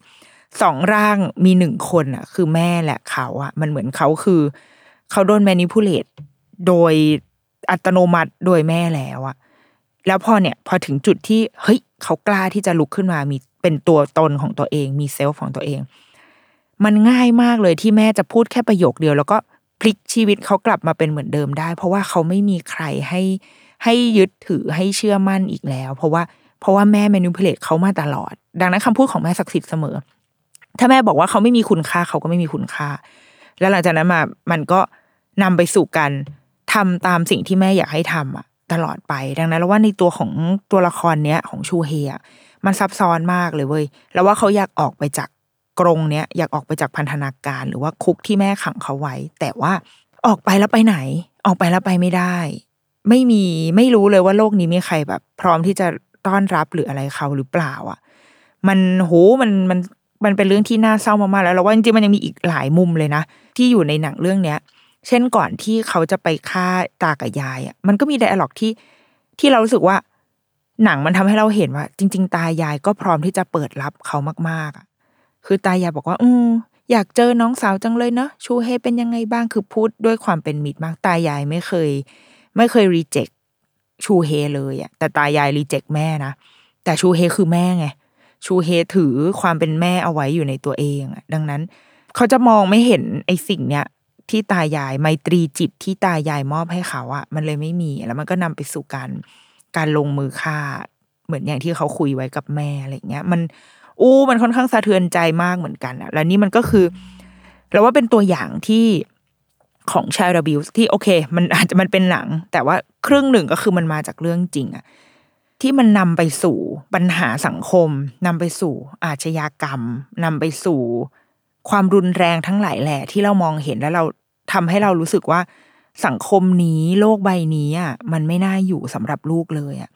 สองร่างมีหนึ่งคนอะ คือแม่แหละเขาอะ มันเหมือนเขาคือ เขาโดน manipulate โดยอัตโนมัติโดยแม่แล้วอะ แล้วพอเนี่ย พอถึงจุดที่เฮ้ย เขากล้าที่จะลุกขึ้นมามีเป็นตัวตนของตัวเอง มี self ของตัวเอง มันง่ายมากเลยที่แม่จะพูดแค่ประโยคเดียว แล้วก็พลิกชีวิตเขากลับมาเป็นเหมือนเดิมได้ เพราะว่าเขาไม่มีใครให้ให้ยึดถือให้เชื่อมั่นอีกแล้ว เพราะว่าเพราะว่าแม่เมนูเพลตเขามาตลอด ดังนั้นคำพูดของแม่ศักดิ์สิทธิ์เสมอ ถ้าแม่บอกว่าเขาไม่มีคุณค่าเขาก็ไม่มีคุณค่า แล้วหลังจากนั้นมามันก็นำไปสู่การทำตามสิ่งที่แม่อยากให้ทำอะ ตลอดไป ดังนั้น แล้วว่าในตัวของตัวละครเนี้ยของชูเฮียมันซับซ้อนมากเลยเว้ยแล้วว่าเขาอยากออกไปจากกรงเนี้ยอยากออกไปจากพันธนาการ หรือว่าคุกที่แม่ขังเขาไว้ แต่ว่าออกไปแล้วไปไหน ออกไปแล้วไปไม่ได้ ไม่มีไม่รู้เลยว่าโลกนี้มีใครแบบ พร้อมที่จะต้อนรับหรืออะไรเขาหรือเปล่า อะ มันโหมันมันมันเป็นเรื่องที่น่าเศร้ามากๆแล้วเราว่าจริงๆมันยังมีอีกหลายมุมเลยนะที่อยู่ในหนังเรื่องเนี้ย เช่นก่อนที่เขาจะไปฆ่าตากับยายอะมันก็มีไดอะล็อกที่ที่เรารู้สึกว่า หนังมันทำให้เราเห็นว่า จริง ๆ ตายายก็พร้อมที่จะเปิดรับเขามากๆอะคือตายายบอกว่า อืมอยากเจอน้องสาวจังเลยเนาะชูเฮเป็นยังไงบ้างคือพูดด้วยความเป็นมิตรมากตายายไม่เคย ไม่เคยรีเจ็คชูเฮเลยอะแต่ตายายรีเจ็คแม่นะแต่ชูเฮคือแม่ไงชูเฮถือความเป็นแม่เอาไว้อยู่ในตัวเองอะดังนั้น เขาจะมองไม่เห็นไอ้สิ่งเนี้ย ที่ตายายไมตรีจิตที่ตายายมอบให้เขาอะมันเลยไม่มี แล้วมันก็นำไปสู่การการลงมือฆ่า เหมือนอย่างที่เขาคุยไว้กับแม่อะไรเงี้ย มันอู้มันค่อนข้างสะเทือนใจมากเหมือนกันอะแล้วนี่มันก็คือเราว่าเป็นตัวอย่างที่ของชายระบิวที่โอเค มันอาจจะมันเป็นหนัง แต่ว่าครึ่งหนึ่งก็คือมันมาจากเรื่องจริงอะที่มันนำไปสู่ปัญหาสังคมนำไปสู่อาชญากรรมนำไปสู่ ความรุนแรงทั้งหลายแหละที่เรามองเห็นแล้วเราทำให้เรารู้สึกว่าสังคมนี้โลกใบนี้อะมันไม่น่าอยู่สำหรับลูกเลยอะ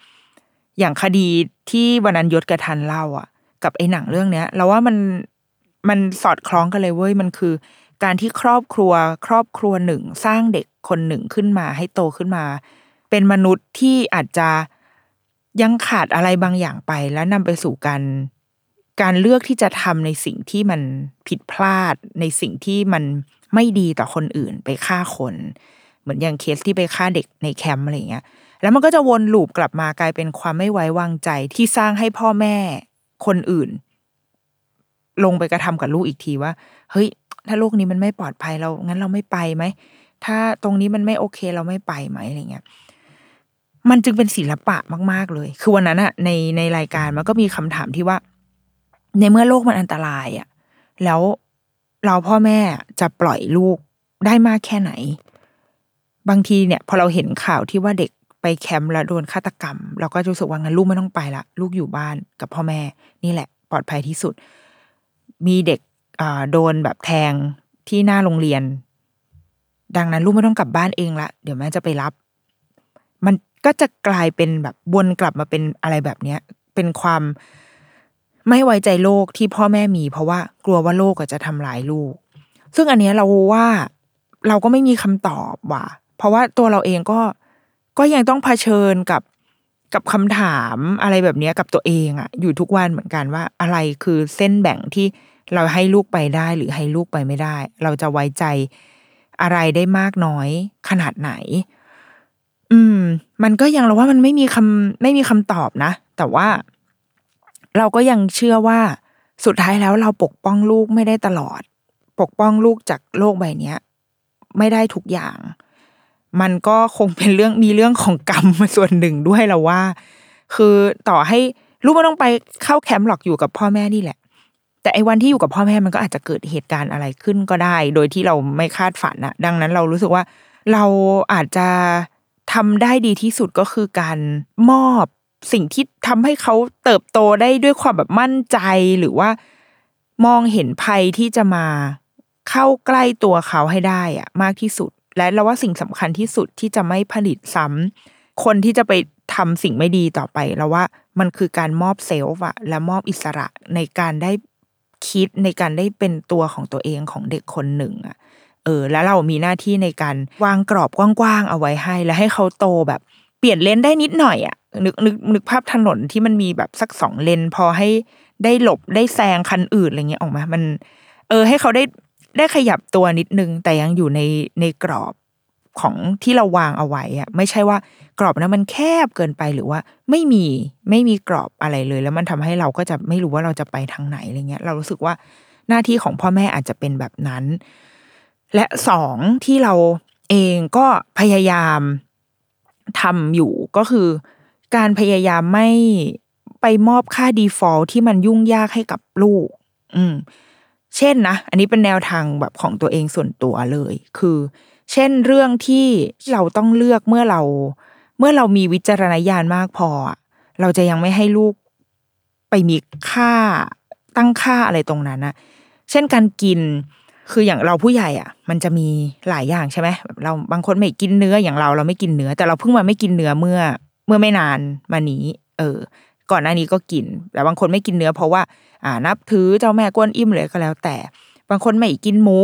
อย่างคดีที่วันนั้นยศกระทันเล่าอะ กับไอ้หนังเรื่องเนี้ย เราว่ามันมันสอดคล้องกันเลยเว้ยมันคือ การที่ครอบครัวครอบครัวหนึ่ง สร้างเด็กคนหนึ่งขึ้นมาให้โตขึ้นมา เป็นมนุษย์ที่อาจจะยังขาดอะไรบางอย่างไป แล้วนำไปสู่การ การเลือกที่จะทำในสิ่งที่มันผิดพลาดในสิ่งที่มันไม่ดีต่อคนอื่นไปฆ่าคน เหมือนอย่างเคสที่ไปฆ่าเด็กในแคมป์อะไรเงี้ย แล้วมันก็จะวนลูปกลับมากลายเป็นความไม่ไว้วางใจที่สร้างให้พ่อแม่คนอื่น ลงไปกระทำกับลูกอีกทีว่า เฮ้ย ถ้าโลกนี้มันไม่ปลอดภัยเรางั้นเราไม่ไปไหมถ้าตรงนี้มันไม่โอเคเราไม่ไปไหมอะไรเงี้ยมันจึงเป็นศิลปะมาก ๆ เลย คือวันนั้นอะในในรายการมันก็มีคำถามที่ว่า ในเมื่อโลกมันอันตรายอะแล้วเราพ่อแม่จะปล่อยลูกได้มากแค่ไหน บางทีเนี่ย พอเราเห็นข่าวที่ว่าเด็กไปแคมป์แล้วโดนฆาตกรรม เราก็รู้สึกว่างั้นลูกไม่ต้องไปละลูกอยู่บ้านกับพ่อแม่ นี่แหละ ปลอดภัยที่สุด มีเด็กโดนแบบแทงที่หน้าโรงเรียน ดังนั้นลูกไม่ต้องกลับบ้านเองละเดี๋ยวแม่จะไปรับ มันก็จะกลายเป็นแบบวนกลับมาเป็นอะไรแบบเนี้ย เป็นความ ไม่ไว้ใจโลกที่พ่อแม่มี เพราะว่ากลัวว่าโลกจะทำร้ายลูก ซึ่งอันนี้เราว่าเราก็ไม่มีคำตอบว่ะ เพราะว่าตัวเราเองก็ก็ยังต้องเผชิญกับกับคำถามอะไรแบบนี้กับตัวเองอะอยู่ทุกวันเหมือนกันว่าอะไรคือเส้นแบ่งที่เราให้ลูกไปได้หรือให้ลูกไปไม่ได้ เราจะไว้ใจอะไรได้มากน้อยขนาดไหน อืม มันก็ยังเราว่ามันไม่มีคำไม่มีคำตอบนะ แต่ว่า เราก็ยังเชื่อว่าสุดท้ายแล้วเราปกป้องลูกไม่ได้ตลอด ปกป้องลูกจากโลกใบนี้ไม่ได้ทุกอย่าง มันก็คงเป็นเรื่องมีเรื่องของกรรมมาส่วนหนึ่งด้วยเราว่า คือต่อให้ลูกไม่ต้องไปเข้าแคมป์หรอกอยู่กับพ่อแม่นี่แหละ แต่ไอ้วันที่อยู่กับพ่อแม่มันก็อาจจะเกิดเหตุการณ์อะไรขึ้นก็ได้ โดยที่เราไม่คาดฝันอะดังนั้นเรารู้สึกว่า เราอาจจะทำได้ดีที่สุดก็คือการมอบ สิ่งที่ทำให้เขาเติบโตได้ด้วยความแบบมั่นใจหรือว่ามองเห็นภัยที่จะมาเข้าใกล้ตัวเขาให้ได้อะมากที่สุด และเราว่าสิ่งสำคัญที่สุดที่จะไม่ผลิตซ้ำคนที่จะไปทำสิ่งไม่ดีต่อไปเราว่ามันคือการมอบเซลฟ์อะและมอบอิสระในการได้คิดในการได้เป็นตัวของตัวเองของเด็กคนหนึ่งอะเออ แล้วเรามีหน้าที่ในการวางกรอบกว้างๆเอาไว้ให้ และให้เขาโตแบบ เปลี่ยนเลนได้นิดหน่อยอะ นึกนึกนึกภาพถนนที่มันมีแบบสักสองเลน พอให้ได้หลบได้แซงคันอื่นอะไรเงี้ยออกมา มัน เออ ให้เขาได้ได้ขยับตัวนิดนึง แต่ยังอยู่ในในกรอบของที่เราวางเอาไว้อะไม่ใช่ว่ากรอบนั้นมันแคบเกินไปหรือว่า ไม่มีไม่มีกรอบอะไรเลย แล้วมันทำให้เราก็จะไม่รู้ว่าเราจะไปทางไหนอะไรเงี้ย เรารู้สึกว่าหน้าที่ของพ่อแม่อาจจะเป็นแบบนั้น และสองที่เราเองก็พยายามทำอยู่ก็คือ การพยายามไม่ไปมอบค่า default ที่มันยุ่งยากให้กับลูก อืม เช่นนะ อันนี้เป็นแนวทางแบบของตัวเองส่วนตัวเลย คือ เช่นเรื่องที่เราต้องเลือกเมื่อเรา เมื่อเรามีวิจารณญาณมากพอ เราจะยังไม่ให้ลูกไปมีค่าตั้งค่าอะไรตรงนั้นนะเช่นการกินคืออย่างเราผู้ใหญ่อะ มันจะมีหลายอย่างใช่ไหมเราบางคนไม่กินเนื้ออย่างเราเราไม่กินเนื้อ แต่เราเพิ่งมาไม่กินเนื้อเมื่อ เมื่อไม่นานมานี้ เออ ก่อนหน้านี้ก็กิน แต่บางคนไม่กินเนื้อเพราะว่า อ่านับถือเจ้าแม่กวนอิ่มเลยก็แล้วแต่ บางคนไม่กินหมู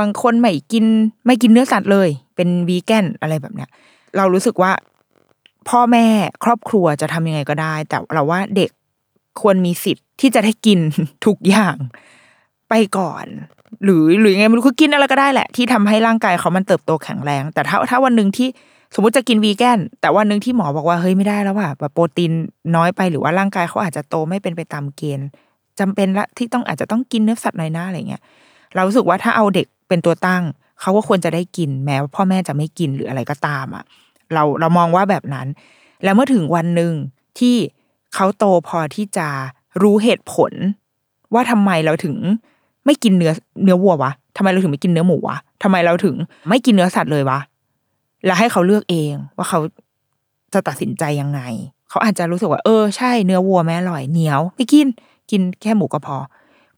บางคนไม่กิน ไม่กินเนื้อสัตว์เลย เป็นวีแกนอะไรแบบเนี้ย เรารู้สึกว่า พ่อแม่ครอบครัวจะทำยังไงก็ได้ แต่เราว่าเด็กควรมีสิทธิ์ที่จะได้กินทุกอย่างไปก่อน หรือหรือยังไงไม่รู้คือกินอะไรก็ได้แหละ ที่ทำให้ร่างกายเขามันเติบโตแข็งแรง แต่ถ้าถ้าวันหนึ่งที่ สมมติจะกินวีแกนแต่วันหนึ่งที่หมอบอกว่าเฮ้ยไม่ได้แล้วว่ะแบบโปรตีนน้อยไปหรือว่าร่างกายเขาอาจจะโตไม่เป็นไปตามเกณฑ์จำเป็นละที่ต้องอาจจะต้องกินเนื้อสัตว์หน่อยนะอะไรเงี้ยเรารู้สึกว่าถ้าเอาเด็กเป็นตัวตั้ง เขาก็ควรจะได้กินแม้ว่าพ่อแม่จะไม่กินหรืออะไรก็ตามอะเราเรามองว่าแบบนั้น แล้วเมื่อถึงวันหนึ่งที่เขาโตพอที่จะรู้เหตุผล ว่าทำไมเราถึงไม่กินเนื้อเนื้อวัววะทำไมเราถึงไม่กินเนื้อหมูวะทำไมเราถึงไม่กินเนื้อสัตว์เลยวะ แล้วให้เขาเลือกเองว่าเขาจะตัดสินใจยังไง เขาอาจจะรู้สึกว่า เออใช่เนื้อวัวแม่อร่อยเหนียวไม่กินกินแค่หมูก็พอ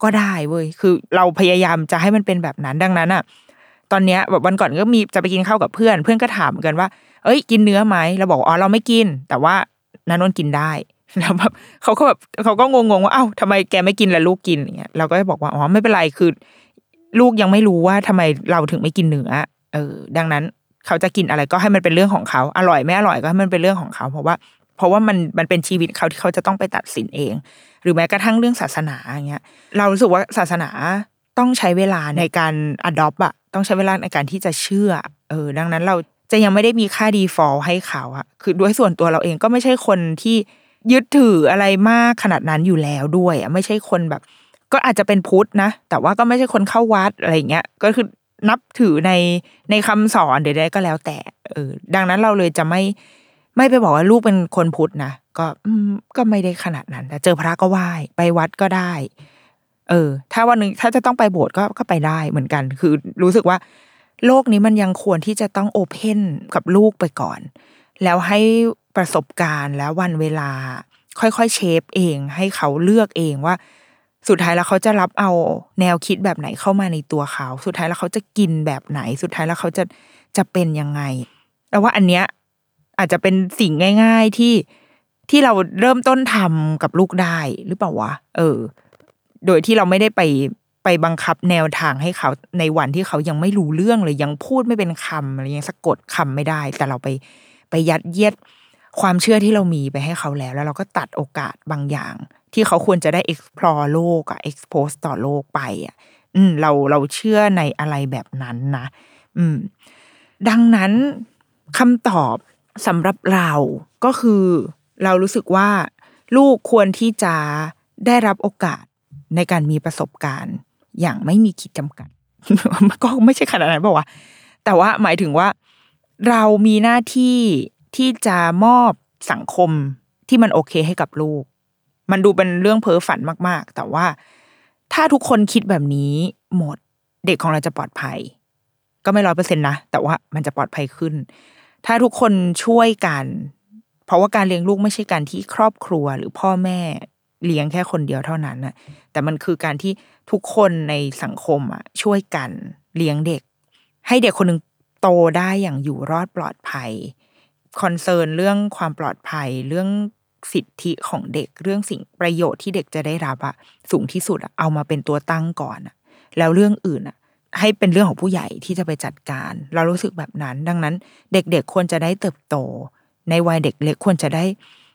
ก็ได้เว้ยคือเราพยายามจะให้มันเป็นแบบนั้นดังนั้นอะตอนเนี้ยแบบวันก่อนก็มีจะไปกินข้าวกับเพื่อน เพื่อนก็ถามกันว่า เอ้ย กินเนื้อไหมเราบอกอ๋อเราไม่กิน แต่ว่านันนนกินได้แล้วแบบเขาก็แบบเขาก็งงๆว่าเอ้าทำไมแกไม่กินแล้วลูกกินอย่างเงี้ยเราก็บอกว่าอ๋อไม่เป็นไรคือ ลูกยังไม่รู้ว่าทำไมเราถึงไม่กินเนื้อเออ ดังนั้น เขาจะกินอะไรก็ให้มันเป็นเรื่องของเขา อร่อยไม่อร่อยก็ให้มันเป็นเรื่องของเขา เพราะว่า เพราะว่ามันมันเป็นชีวิตเขาที่เขาจะต้องไปตัดสินเอง หรือแม้กระทั่งเรื่องศาสนาอย่างเงี้ย เรารู้สึกว่าศาสนาต้องใช้เวลาในการ adopt อะต้องใช้เวลาในการที่จะเชื่อ เออ ดังนั้นเราจะยังไม่ได้มีค่า default ให้เขาอะคือด้วยส่วนตัวเราเองก็ไม่ใช่คนที่ยึดถืออะไรมากขนาดนั้นอยู่แล้วด้วยอะไม่ใช่คนแบบ ก็อาจจะเป็นพุทธนะ แต่ว่าก็ไม่ใช่คนเข้าวัดอะไรเงี้ย ก็คือ นับถือในในคำสอนใดๆก็แล้ว แต่ เออ ดังนั้นเราเลยจะไม่ไม่ไปบอกว่าลูกเป็นคนพุทธนะก็ก็ไม่ได้ขนาดนั้นแต่เจอพระก็ไหว้ไปวัดก็ได้ เออ ถ้าวันหนึ่งถ้าจะต้องไปโบสถ์ก็ก็ไปได้เหมือนกัน คือรู้สึกว่า โลกนี้มันยังควรที่จะต้องโอเพนกับลูกไปก่อน แล้วให้ประสบการณ์แล้ววันเวลา ค่อยๆเชฟเอง ให้เขาเลือกเองว่า สุดท้ายแล้วเขาจะรับเอาแนวคิดแบบไหนเข้ามาในตัวเขา สุดท้ายแล้วเขาจะกินแบบไหน สุดท้ายแล้วเขาจะจะเป็นยังไงแล้วว่าอันเนี้ยอาจจะเป็นสิ่งง่าย ๆที่ที่เราเริ่มต้นทำกับลูกได้หรือเปล่าวะเออ โดยที่เราไม่ได้ไปไปบังคับแนวทางให้เขาในวันที่เขายังไม่รู้เรื่องเลยยังพูดไม่เป็นคำอะไรยังสะกดคำไม่ได้ แต่เราไปไปยัดเยียดความเชื่อที่เรามีไปให้เขาแล้ว แล้วเราก็ตัดโอกาสบางอย่าง ที่เขาควรจะได้ explore โลกอะ expose ต่อโลกไปอะอืมเราเราเชื่อในอะไรแบบนั้นนะอืม ดังนั้นคำตอบสำหรับเราก็คือ เรารู้สึกว่า ลูกควรที่จะได้รับโอกาสในการมีประสบการณ์ อย่างไม่มีขีดจำกัด ก็ไม่ใช่ขนาดนั้นบอกว่าแต่ว่าหมายถึงว่า เรามีหน้าที่ที่จะมอบสังคมที่มันโอเคให้กับลูก มันดูเป็นเรื่องเพ้อฝันมาก ๆ แต่ว่าถ้าทุกคนคิดแบบนี้หมดเด็กของเราจะปลอดภัย ก็ไม่ร้อยเปอร์เซ็นต์นะแต่ว่ามันจะปลอดภัยขึ้น ถ้าทุกคนช่วยกัน เพราะว่าการเลี้ยงลูกไม่ใช่การที่ครอบครัวหรือพ่อแม่เลี้ยงแค่คนเดียวเท่านั้นนะแต่มันคือการที่ทุกคนในสังคมอะช่วยกันเลี้ยงเด็ก ให้เด็กคนหนึ่งโตได้อย่างอยู่รอดปลอดภัยคอนเซิร์นเรื่องความปลอดภัยเรื่อง สิทธิของเด็กเรื่องสิ่งประโยชน์ที่เด็กจะได้รับอะสูงที่สุดอะเอามาเป็นตัวตั้งก่อนอะแล้วเรื่องอื่นอะให้เป็นเรื่องของผู้ใหญ่ที่จะไปจัดการ เรารู้สึกแบบนั้น ดังนั้น เด็กๆควรจะได้เติบโต ในวัยเด็กเล็กควรจะได้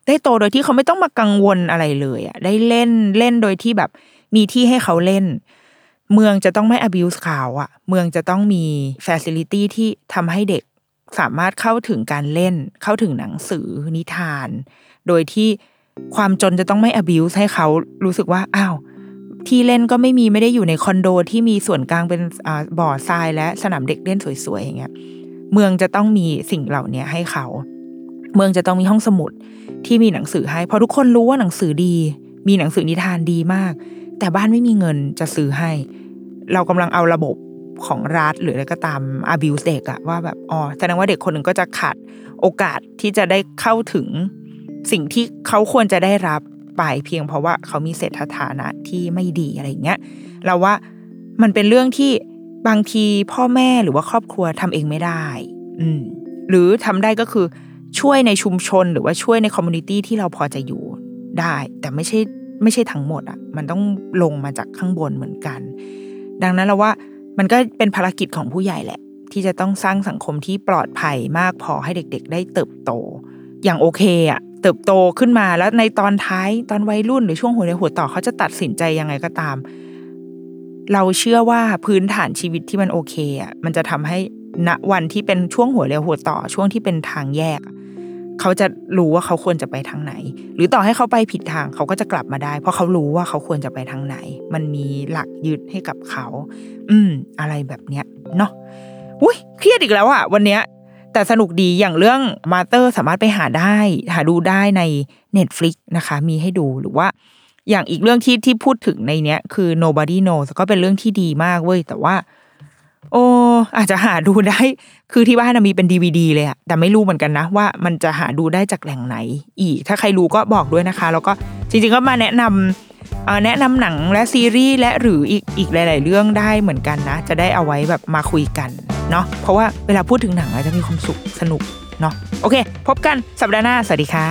ได้โตโดยที่เขาไม่ต้องมากังวลอะไรเลยอะได้เล่นเล่นโดยที่แบบมีที่ให้เขาเล่น เมืองจะต้องไม่ abuse เขาอะเมืองจะต้องมี facility ที่ทำให้เด็กสามารถเข้าถึงการเล่น เข้าถึงหนังสือนิทาน โดยที่ความจนจะต้องไม่ abuse ให้เขารู้สึกว่าอ้าวที่เล่นก็ไม่มีไม่ได้อยู่ในคอนโดที่มีส่วนกลางเป็นบ่อทรายและสนามเด็กเล่นสวยๆอย่างเงี้ยเมืองจะต้องมีสิ่งเหล่านี้ให้เขา เมืองจะต้องมีห้องสมุดที่มีหนังสือให้เพราะทุกคนรู้ว่าหนังสือดี มีหนังสือนิทานดีมาก แต่บ้านไม่มีเงินจะซื้อให้ เรากำลังเอาระบบของรัฐหรืออะไรก็ตาม abuse เด็กอะว่าแบบอ๋อแสดงว่าเด็กคนหนึ่งก็จะขาดโอกาสที่จะได้เข้าถึง สิ่งที่เขาควรจะได้รับไปเพียงเพราะว่าเขามีเศรษฐฐานะที่ไม่ดีอะไรเงี้ยเราว่ามันเป็นเรื่องที่บางทีพ่อแม่หรือว่าครอบครัวทำเองไม่ได้ อืมหรือทำได้ก็คือช่วยในชุมชนหรือว่าช่วยใน community ที่เราพอจะอยู่ได้ แต่ไม่ใช่ไม่ใช่ทั้งหมดอะ่ะ มันต้องลงมาจากข้างบนเหมือนกัน ดังนั้นเราว่ามันก็เป็นภารกิจของผู้ใหญ่แหละ ที่จะต้องสร้างสังคมที่ปลอดภัยมากพอให้เด็ก ๆ ได้เติบโต อย่างโอเคอะ่ะ เติบโตขึ้นมาแล้วในตอนท้ายตอนวัยรุ่นหรือช่วงหัวในหัวต่อเขาจะตัดสินใจยังไงก็ตาม เราเชื่อว่าพื้นฐานชีวิตที่มันโอเคอะมันจะทำให้ณวันที่เป็นช่วงหัวเรียวหัวต่อช่วงที่เป็นทางแยก เขาจะรู้ว่าเขาควรจะไปทางไหน หรือต่อให้เขาไปผิดทางเขาก็จะกลับมาได้ เพราะเขารู้ว่าเขาควรจะไปทางไหน มันมีหลักยึดให้กับเขา อืม อะไรแบบเนี้ยเนาะอุ้ยเครียดอีกแล้วอะวันเนี้ย แต่สนุกดีอย่างเรื่องมาเตอร์สามารถไปหาได้ หาดูได้ใน Netflix นะคะ มีให้ดูหรือว่า อย่างอีกเรื่องที่ที่พูดถึงในเนี้ย คือ nobody knows ก็เป็นเรื่องที่ดีมากเว้ย แต่ว่า โอ้อาจจะหาดูได้ คือที่บ้านนมีเป็นดีวดีเลยอะแต่ไม่รู้เหมือนกันนะ ว่ามันจะหาดูได้จากแหล่งไหน อีก ถ้าใครรู้ก็บอกด้วยนะคะ แล้วก็จริงๆก็มาแนะนำ แนะนำหนังและซีรีส์และหรืออีกอีกหลาย ๆ เรื่องได้เหมือนกันนะ จะได้เอาไว้แบบมาคุยกันเนาะเพราะว่าเวลาพูดถึงหนังอะจะมีความสุขสนุกเนาะโอเค พบกันสัปดาห์หน้า สวัสดีค่ะ